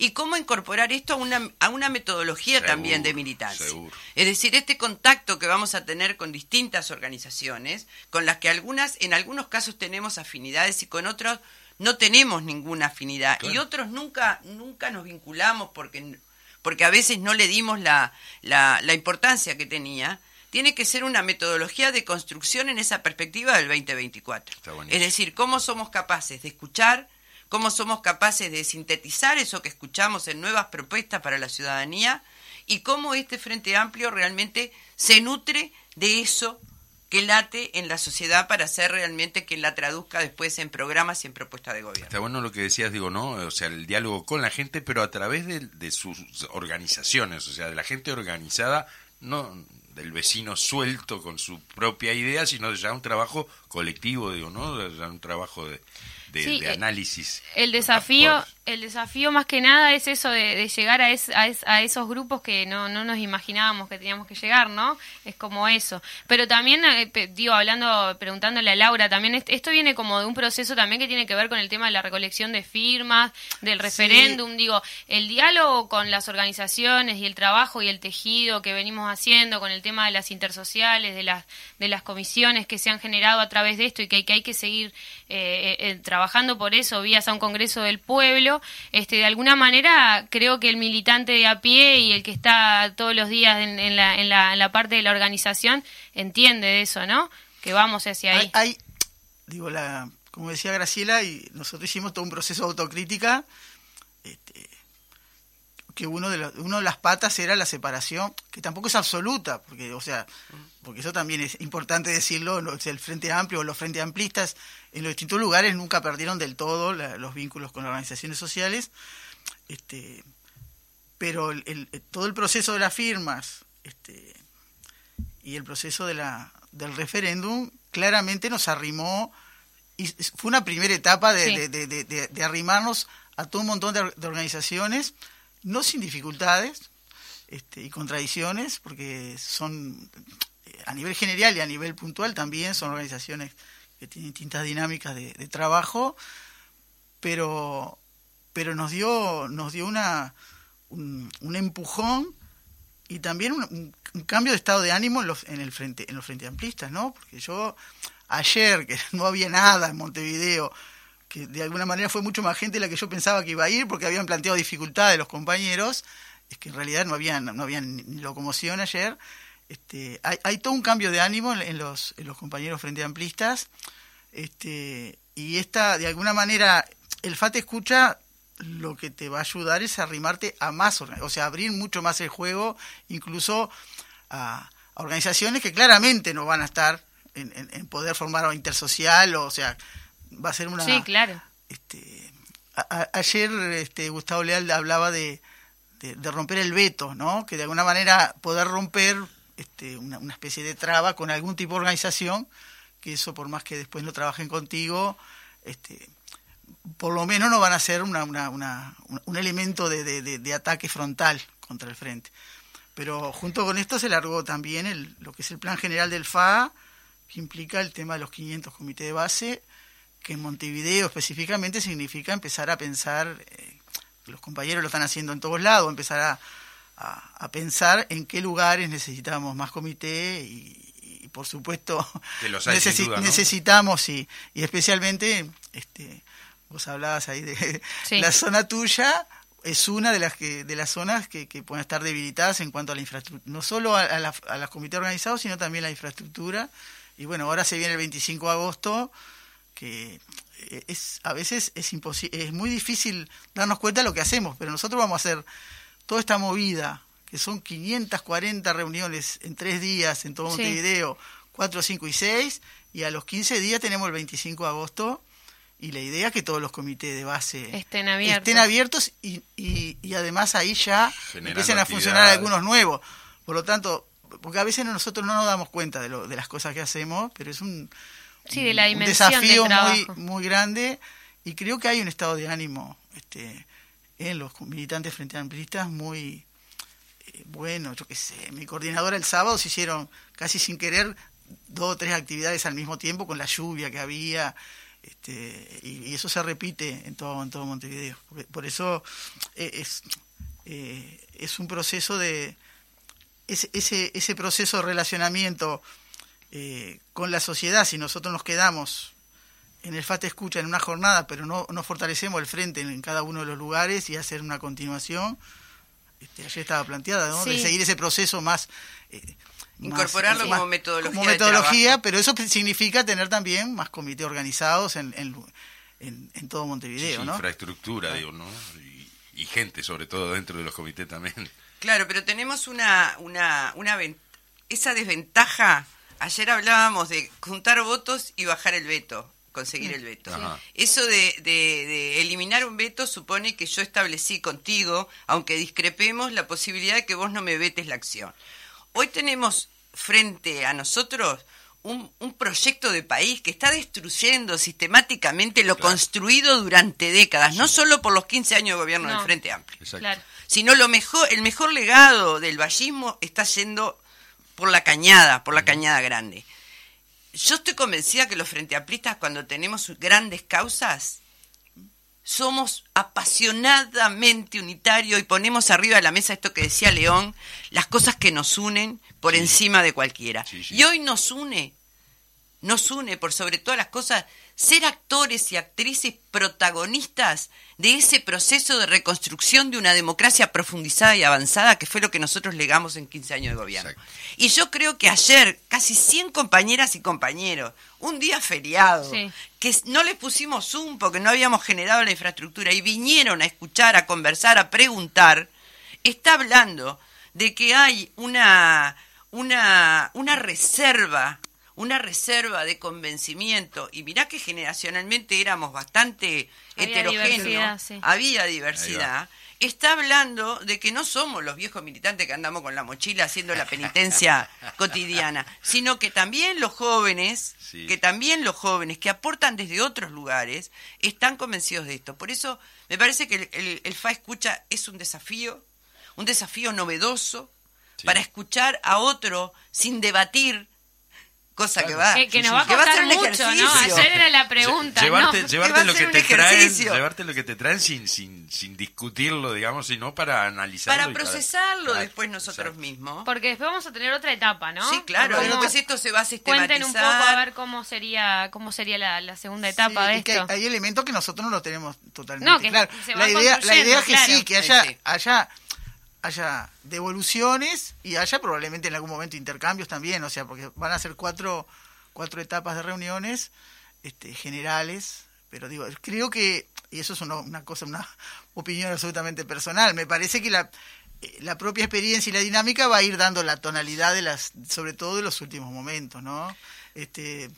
E: y cómo incorporar esto a una, a una metodología también de militancia. Es decir, este contacto que vamos a tener con distintas organizaciones, con las que algunas, en algunos casos tenemos afinidades y con otros no tenemos ninguna afinidad y otros nunca, nunca nos vinculamos porque, porque a veces no le dimos la, la, la importancia que tenía tiene que ser una metodología de construcción en esa perspectiva del 2024. Es decir, cómo somos capaces de escuchar, cómo somos capaces de sintetizar eso que escuchamos en nuevas propuestas para la ciudadanía y cómo este Frente Amplio realmente se nutre de eso que late en la sociedad para ser realmente quien la traduzca después en programas y en propuestas de gobierno.
B: Está bueno lo que decías, digo, ¿no? O sea, el diálogo con la gente, pero a través de, de sus organizaciones, o sea, de la gente organizada, no del vecino suelto con su propia idea, sino ya un trabajo colectivo, digo, ¿no? Ya un trabajo de, de,
A: eh,
B: análisis.
A: El desafío, el desafío más que nada es eso de, llegar a, a, esos grupos que no, no nos imaginábamos que teníamos que llegar, ¿no? Es como eso. Pero también, eh, digo, hablando, preguntándole a Laura, también esto viene como de un proceso también que tiene que ver con el tema de la recolección de firmas, del referéndum, digo, el diálogo con las organizaciones y el trabajo y el tejido que venimos haciendo con el tema de las intersociales, de las, de las comisiones que se han generado a través de esto y que, que hay que seguir eh, trabajando por eso, vías a un Congreso del Pueblo, pero este, de alguna manera creo que el militante de a pie y el que está todos los días en, la, en, la, en la, parte de la organización entiende de eso, ¿no? Que vamos hacia ahí.
F: Hay, digo, la, como decía Graciela, y nosotros hicimos todo un proceso de autocrítica. Este, que uno de, los, uno de las patas era la separación, que tampoco es absoluta, porque, o sea, porque eso también es importante decirlo, el Frente Amplio o los Frente Amplistas en los distintos lugares nunca perdieron del todo los vínculos con las organizaciones sociales, este, pero el, todo el proceso de las firmas este, y el proceso de la, del referéndum claramente nos arrimó, y fue una primera etapa de, de, arrimarnos a todo un montón de organizaciones, no sin dificultades este, y contradicciones, porque son a nivel general y a nivel puntual también son organizaciones que tienen distintas dinámicas de, trabajo, pero, pero nos dio, nos dio una, un, empujón y también un, cambio de estado de ánimo en los, en el frente, en los frente amplistas, ¿no? Porque yo ayer, que no había nada en Montevideo, que de alguna manera fue mucho más gente la que yo pensaba que iba a ir porque habían planteado dificultades los compañeros, es que en realidad no había, no había ni locomoción ayer. Este, hay, hay, todo un cambio de ánimo en, los, en los compañeros frente amplistas este, y esta, de alguna manera, el FAT escucha lo que te va a ayudar es arrimarte a más, o sea, abrir mucho más el juego, incluso a, organizaciones que claramente no van a estar en, en, poder formar intersocial, o sea, va a ser una...
A: Sí, claro.
F: Este, ayer este, Gustavo Leal hablaba de, de, romper el veto, ¿no? Que de alguna manera poder romper este, una, una, especie de traba con algún tipo de organización, que eso por más que después no trabajen contigo, este, por lo menos no van a ser una, una, un elemento de, de, de, ataque frontal contra el frente. Pero junto con esto se largó también el, lo que es el plan general del FA, que implica el tema de los 500 comités de base, que en Montevideo específicamente significa empezar a pensar, eh, los compañeros lo están haciendo en todos lados, empezar a, a, pensar en qué lugares necesitamos más comité y, por supuesto necesitamos y, y especialmente este vos hablabas ahí de la zona tuya es una de las que de las zonas que, que pueden estar debilitadas en cuanto a la infraestructura no solo a, a, a los comités organizados sino también la infraestructura. Y bueno ahora se viene el 25 de agosto que eh, es a veces es imposible es muy difícil darnos cuenta de lo que hacemos pero nosotros vamos a hacer toda esta movida que son 540 reuniones en tres días en todo Montevideo 4, 5 y 6 y a los 15 días tenemos el 25 de agosto y la idea es que todos los comités de base
A: estén abiertos,
F: estén abiertos y, y, además ahí ya empiecen a funcionar algunos nuevos. Por lo tanto porque a veces nosotros no nos damos cuenta de, lo, de las cosas que hacemos pero es un
A: sí, de la un desafío
F: muy, muy grande y creo que hay un estado de ánimo este, en los militantes frente a amplistas muy eh, bueno, yo qué sé, mi coordinadora el sábado se hicieron casi sin querer dos o tres actividades al mismo tiempo con la lluvia que había este, y, eso se repite en todo, en todo Montevideo. Por, eso eh, es, eh, es un proceso de... Ese, ese, ese proceso de relacionamiento eh, con la sociedad, si nosotros nos quedamos en el FAT escucha en una jornada, pero no, no fortalecemos el frente en, cada uno de los lugares y hacer una continuación, este, ayer estaba planteada, ¿no? De seguir ese proceso más...
E: Eh, Incorporarlo como metodología.
F: Como metodología, pero eso significa tener también más comités organizados en, en, en, todo Montevideo, ¿no?
B: Infraestructura, digo, ¿no? Y, gente, sobre todo, dentro de los comités también.
E: Claro, pero tenemos una, una, una esa desventaja Ayer hablábamos de juntar votos y bajar el veto, conseguir el veto. Eso de, de, eliminar un veto supone que yo establecí contigo, aunque discrepemos, la posibilidad de que vos no me vetes la acción. Hoy tenemos frente a nosotros un, un, proyecto de país que está destruyendo sistemáticamente lo construido durante décadas, no solo por los 15 años de gobierno del Frente Amplio, sino lo mejor, el mejor legado del vallismo está yendo por la cañada, por la cañada grande. Yo estoy convencida que los frente amplistas cuando tenemos grandes causas somos apasionadamente unitarios y ponemos arriba de la mesa esto que decía León, las cosas que nos unen por encima de cualquiera. Y hoy nos une nos une por sobre todas las cosas ser actores y actrices protagonistas de ese proceso de reconstrucción de una democracia profundizada y avanzada que fue lo que nosotros legamos en 15 años de gobierno.
B: Exacto.
E: Y yo creo que ayer casi 100 compañeras y compañeros, un día feriado,
A: Sí.
E: que no les pusimos Zoom porque no habíamos generado la infraestructura y vinieron a escuchar, a conversar, a preguntar, está hablando de que hay una, una, una reserva, una reserva de convencimiento, y mirá que generacionalmente éramos bastante
A: Había
E: heterogéneos,
A: diversidad, sí.
E: había diversidad, está hablando de que no somos los viejos militantes que andamos con la mochila haciendo la penitencia cotidiana, sino que también los jóvenes,
B: Sí.
E: que también los jóvenes que aportan desde otros lugares están convencidos de esto. Por eso me parece que el, el- el FA escucha es un desafío, un desafío novedoso
B: Sí.
E: para escuchar a otro sin debatir, cosa que va,
A: Que, que
B: Sí,
A: nos
B: sí,
A: va a
E: que va a
A: costar
E: ser un
A: mucho, ¿no?
E: ejercicio.
A: Ayer era la pregunta,
B: llevarte,
A: ¿no?
B: llevarte lo que te traen, llevarte lo que te traen sin, sin, sin discutirlo, digamos, sino para analizarlo.
E: para procesarlo después nosotros
B: exacto.
E: mismos.
A: Porque después vamos a tener otra etapa, ¿no?
E: Sí, claro,
A: Como-
E: después esto se va a sistematizar.
A: Cuenten un poco a ver cómo sería cómo sería la, la segunda etapa
F: Sí,
A: de esto.
F: hay, hay elementos que nosotros no lo tenemos totalmente
A: No, que
F: claro.
A: se
F: La idea, la idea es que
A: claro.
F: sí, que haya,
E: Sí, sí.
F: haya, haya devoluciones y haya probablemente en algún momento intercambios también, o sea, porque van a ser cuatro, cuatro etapas de reuniones este, generales, pero digo, creo que, y eso es una, una cosa, una opinión absolutamente personal, me parece que la, eh, la propia experiencia y la dinámica va a ir dando la tonalidad de las, sobre todo de los últimos momentos, ¿no? Este,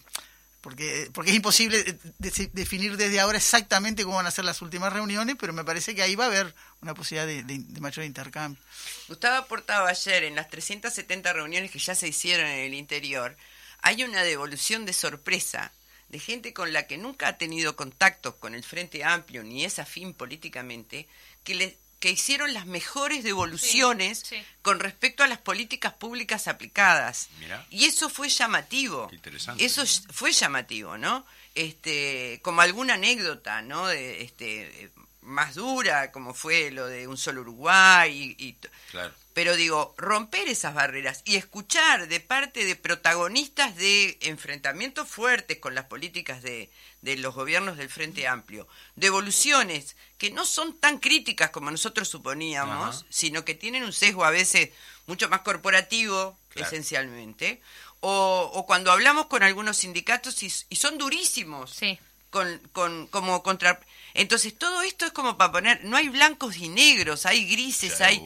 F: porque, porque es imposible eh, de- definir desde ahora exactamente cómo van a ser las últimas reuniones, pero me parece que ahí va a haber una posibilidad de, de- mayor intercambio.
E: Gustavo aportaba ayer en las 370 reuniones que ya se hicieron en el interior, hay una devolución de sorpresa de gente con la que nunca ha tenido contactos con el Frente Amplio ni es afín políticamente, que, le, que hicieron las mejores devoluciones
A: Sí, sí.
E: con respecto a las políticas públicas aplicadas.
B: Mirá.
E: Y eso fue llamativo.
B: Qué interesante.
E: Eso es- fue llamativo, ¿no? Este, como alguna anécdota, ¿no? De, este, más dura, como fue lo de un solo Uruguay y,
B: Claro.
E: pero digo, romper esas barreras y escuchar de parte de protagonistas de enfrentamientos fuertes con las políticas de, de los gobiernos del Frente Amplio, devoluciones que no son tan críticas como nosotros suponíamos,
B: Ajá.
E: sino que tienen un sesgo a veces mucho más corporativo,
B: Claro.
E: esencialmente, o, o cuando hablamos con algunos sindicatos y, y son durísimos
A: Sí.
E: con, con, como contra... Entonces todo esto es como para poner, no hay blancos y negros, hay grises, hay...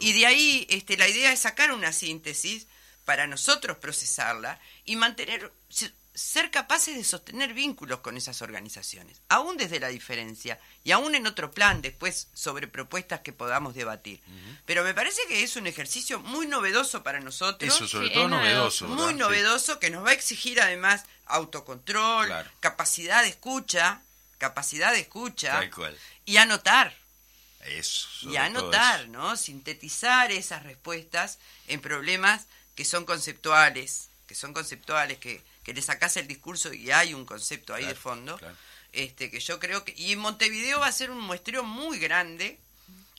E: Y de ahí este, la idea es sacar una síntesis para nosotros procesarla y mantener, se- ser capaces de sostener vínculos con esas organizaciones, aún desde la diferencia y aún en otro plan después sobre propuestas que podamos debatir. Pero me parece que es un ejercicio muy novedoso para nosotros
B: Eso sobre
A: Sí,
B: todo
A: es novedoso.
E: muy
B: ¿verdad? Sí.
E: novedoso que nos va a exigir además autocontrol,
B: Claro.
E: capacidad de escucha, capacidad de escucha
B: Tal cual.
E: y anotar
B: Eso.
E: y anotar,
B: eso.
E: ¿no? Sintetizar esas respuestas en problemas que son conceptuales, que son conceptuales, que, que le sacás el discurso y hay un concepto ahí
B: Claro,
E: de fondo.
B: claro.
E: Este, que yo creo que. Y en Montevideo va a ser un muestreo muy grande.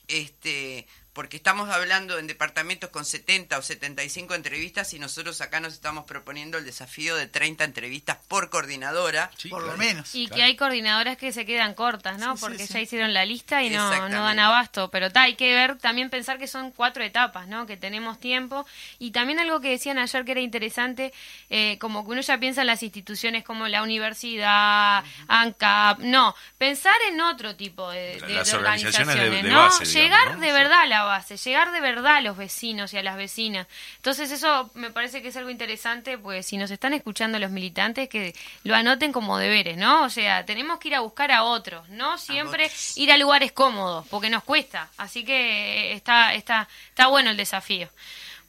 E: Este, porque estamos hablando en departamentos con 70 o 75 entrevistas y nosotros acá nos estamos proponiendo el desafío de 30 entrevistas por coordinadora.
B: Sí,
F: por
B: claro.
F: lo menos.
A: Y
B: Claro.
A: que hay coordinadoras que se quedan cortas, ¿no?
F: Sí,
A: Porque
F: sí.
A: ya hicieron la lista y no, no dan abasto. Pero ta, hay que ver, también pensar que son cuatro etapas, ¿no? Que tenemos tiempo. Y también algo que decían ayer que era interesante, eh, como que uno ya piensa en las instituciones como la universidad, ANCAP. No, pensar en otro tipo de, de-
B: Las
A: de
B: organizaciones de-
A: organizaciones,
B: de
A: ¿no?
B: base, digamos,
A: llegar
B: ¿no?
A: de verdad a la base, llegar de verdad a los vecinos y a las vecinas. Entonces eso me parece que es algo interesante, pues si nos están escuchando los militantes, que lo anoten como deberes, ¿no? O sea, tenemos que ir a buscar a otros, no siempre
E: otros.
A: ir a lugares cómodos, porque nos cuesta. Así que eh, está, está, está bueno el desafío.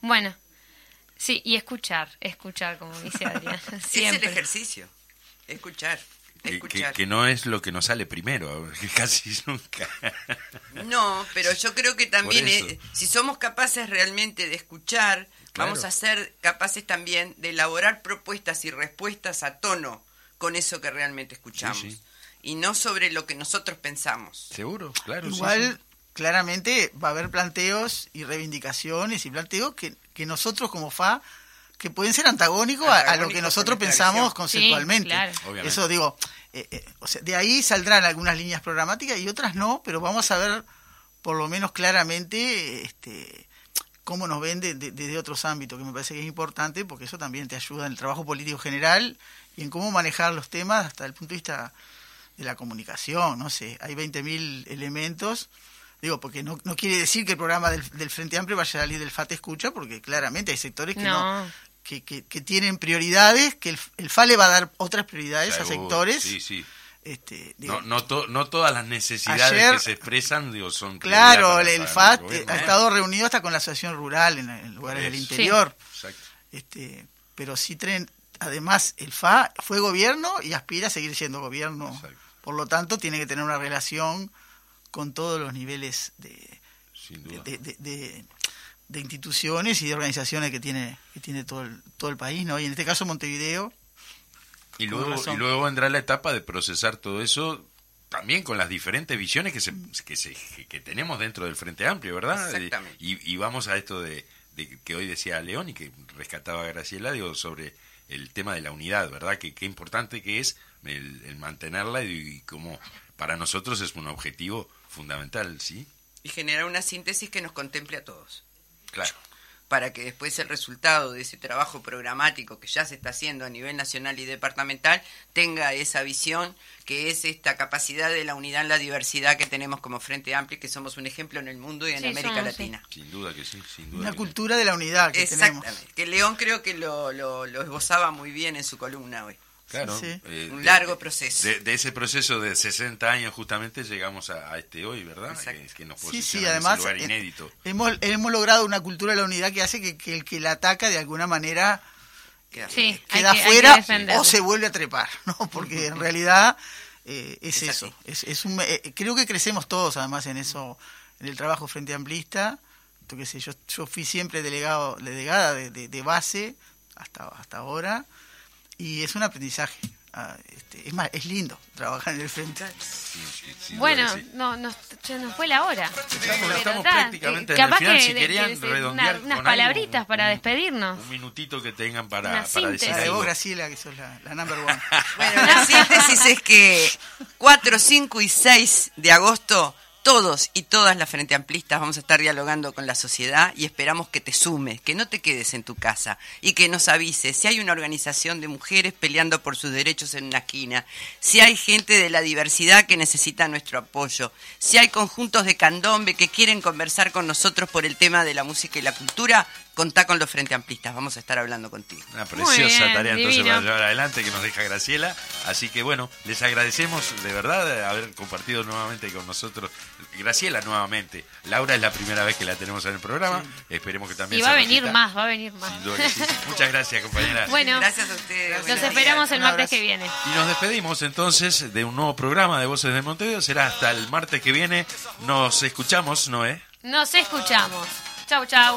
A: Bueno, sí, y escuchar, escuchar, como dice Adrián,
E: Es el
A: siempre.
E: ejercicio. Escuchar.
B: Que, que-
E: Escuchar.
B: que no es lo que nos sale primero, casi nunca.
E: No, pero yo creo que también, eh, si somos capaces realmente de escuchar,
B: Claro.
E: vamos a ser capaces también de elaborar propuestas y respuestas a tono con eso que realmente escuchamos.
B: Sí, sí.
E: Y no sobre lo que nosotros pensamos.
B: Seguro, claro. sí,
F: Igual,
B: sí.
F: claramente va a haber planteos y reivindicaciones y planteos que, que nosotros como FA que pueden ser antagónicos a, a lo que nosotros pensamos conceptualmente.
A: claro.
B: Obviamente.
F: Eso digo, eh, eh, o sea, de ahí saldrán algunas líneas programáticas y otras no, pero vamos a ver por lo menos claramente este, cómo nos ven de- de- desde otros ámbitos, que me parece que es importante porque eso también te ayuda en el trabajo político general y en cómo manejar los temas hasta el punto de vista de la comunicación, no sé, hay 20.000 elementos. Digo, porque no, no quiere decir que el programa del, del Frente Amplio vaya a salir del FAT Escucha, porque claramente hay sectores que no,
A: No.
F: que, que, que tienen prioridades, que el, el FA le va a dar otras prioridades a sectores.
B: Sí, sí.
F: Este, digo,
B: No, no, to- no todas las necesidades
F: Ayer-
B: que se expresan digo, son
F: claro, el, FAT ha estado reunido hasta con la asociación rural en, en lugares del interior.
B: Exacto.
F: Este, pero sí tren, además el FA fue gobierno y aspira a seguir siendo gobierno.
B: Exacto.
F: Por lo tanto, tiene que tener una relación con todos los niveles de,
B: Sin
F: de,
B: duda.
F: de- de- de- de instituciones y de organizaciones que tiene que tiene todo el, todo el país, ¿no? Y en este caso Montevideo,
B: Y luego, y luego vendrá la etapa de procesar todo eso también con las diferentes visiones que, se, que, se, que tenemos dentro del Frente Amplio, ¿verdad?
E: Exactamente.
B: Y, y vamos a esto de, de que hoy decía León y que rescataba Graciela, digo, sobre el tema de la unidad, ¿verdad? Que qué importante que es el, el mantenerla y, y como para nosotros es un objetivo fundamental, ¿sí?
E: Y generar una síntesis que nos contemple a todos.
B: Claro.
E: para que después el resultado de ese trabajo programático que ya se está haciendo a nivel nacional y departamental tenga esa visión que es esta capacidad de la unidad en la diversidad que tenemos como Frente Amplio y que somos un ejemplo en el mundo y en
A: Sí,
E: América
A: somos,
E: Latina.
B: Sin duda que sí, sin duda
F: una
B: que sí.
F: cultura de la unidad que tenemos.
E: Exactamente. Que León creo que lo, lo, lo esbozaba muy bien en su columna hoy.
B: Claro,
F: Sí, sí.
B: eh,
E: Un
B: de-
E: largo proceso.
B: De, de ese proceso de 60 años justamente llegamos a, a este hoy, ¿verdad? Que, que nos
F: Sí,
B: posiciona
F: sí,
B: en
F: además
B: ese lugar
F: eh,
B: inédito.
F: hemos, hemos logrado una cultura de la unidad que hace que, que el que la ataca de alguna manera
E: Queda-
A: Sí,
F: queda
A: que- hay que
F: fuera o se vuelve a trepar, ¿no? Porque en realidad eh, es,
E: Es
F: eso. Es, es un, eh, creo que crecemos todos además en eso, en el trabajo frente amplista. Yo, qué sé, yo, yo fui siempre delegado, delegada de, de- de base hasta, hasta ahora y es un aprendizaje. Ah, este, es más, es lindo trabajar en el frente.
B: Sí, sí,
A: Bueno,
B: sí.
A: no, nos, se nos fue la hora.
B: Estamos, estamos
A: está,
B: prácticamente
A: eh,
B: en el
A: capaz
B: final.
A: que
B: si querían
A: que
B: redondear
A: una- unas
B: con
A: palabritas
B: algo,
A: para
B: un-
A: despedirnos.
B: Un minutito que tengan para,
A: Una
B: para decir
F: La de vos,
B: algo.
F: Graciela, que sos la, la number one.
E: Bueno, la síntesis es que 4, 5 y 6 de agosto todos y todas las Frente Amplistas vamos a estar dialogando con la sociedad y esperamos que te sumes, que no te quedes en tu casa y que nos avises si hay una organización de mujeres peleando por sus derechos en una esquina, si hay gente de la diversidad que necesita nuestro apoyo, si hay conjuntos de candombe que quieren conversar con nosotros por el tema de la música y la cultura, contá con los Frente Amplistas, vamos a estar hablando contigo.
B: Una preciosa
A: bien,
B: tarea entonces
A: divino.
B: para llevar adelante que nos deja Graciela. Así que bueno, les agradecemos de verdad haber compartido nuevamente con nosotros. Graciela nuevamente. Laura es la primera vez que la tenemos en el programa. Esperemos que también
A: Y va a venir más, va a venir más.
B: Sin duda que sí. Muchas gracias, compañera.
A: Bueno,
E: Gracias a ustedes.
A: nos
E: buenos
A: esperamos el martes que viene.
B: Y nos despedimos entonces de un nuevo programa de Voces de Montevideo. Será hasta el martes que viene. Nos escuchamos, Noé.
A: Nos escuchamos. Chau, chau.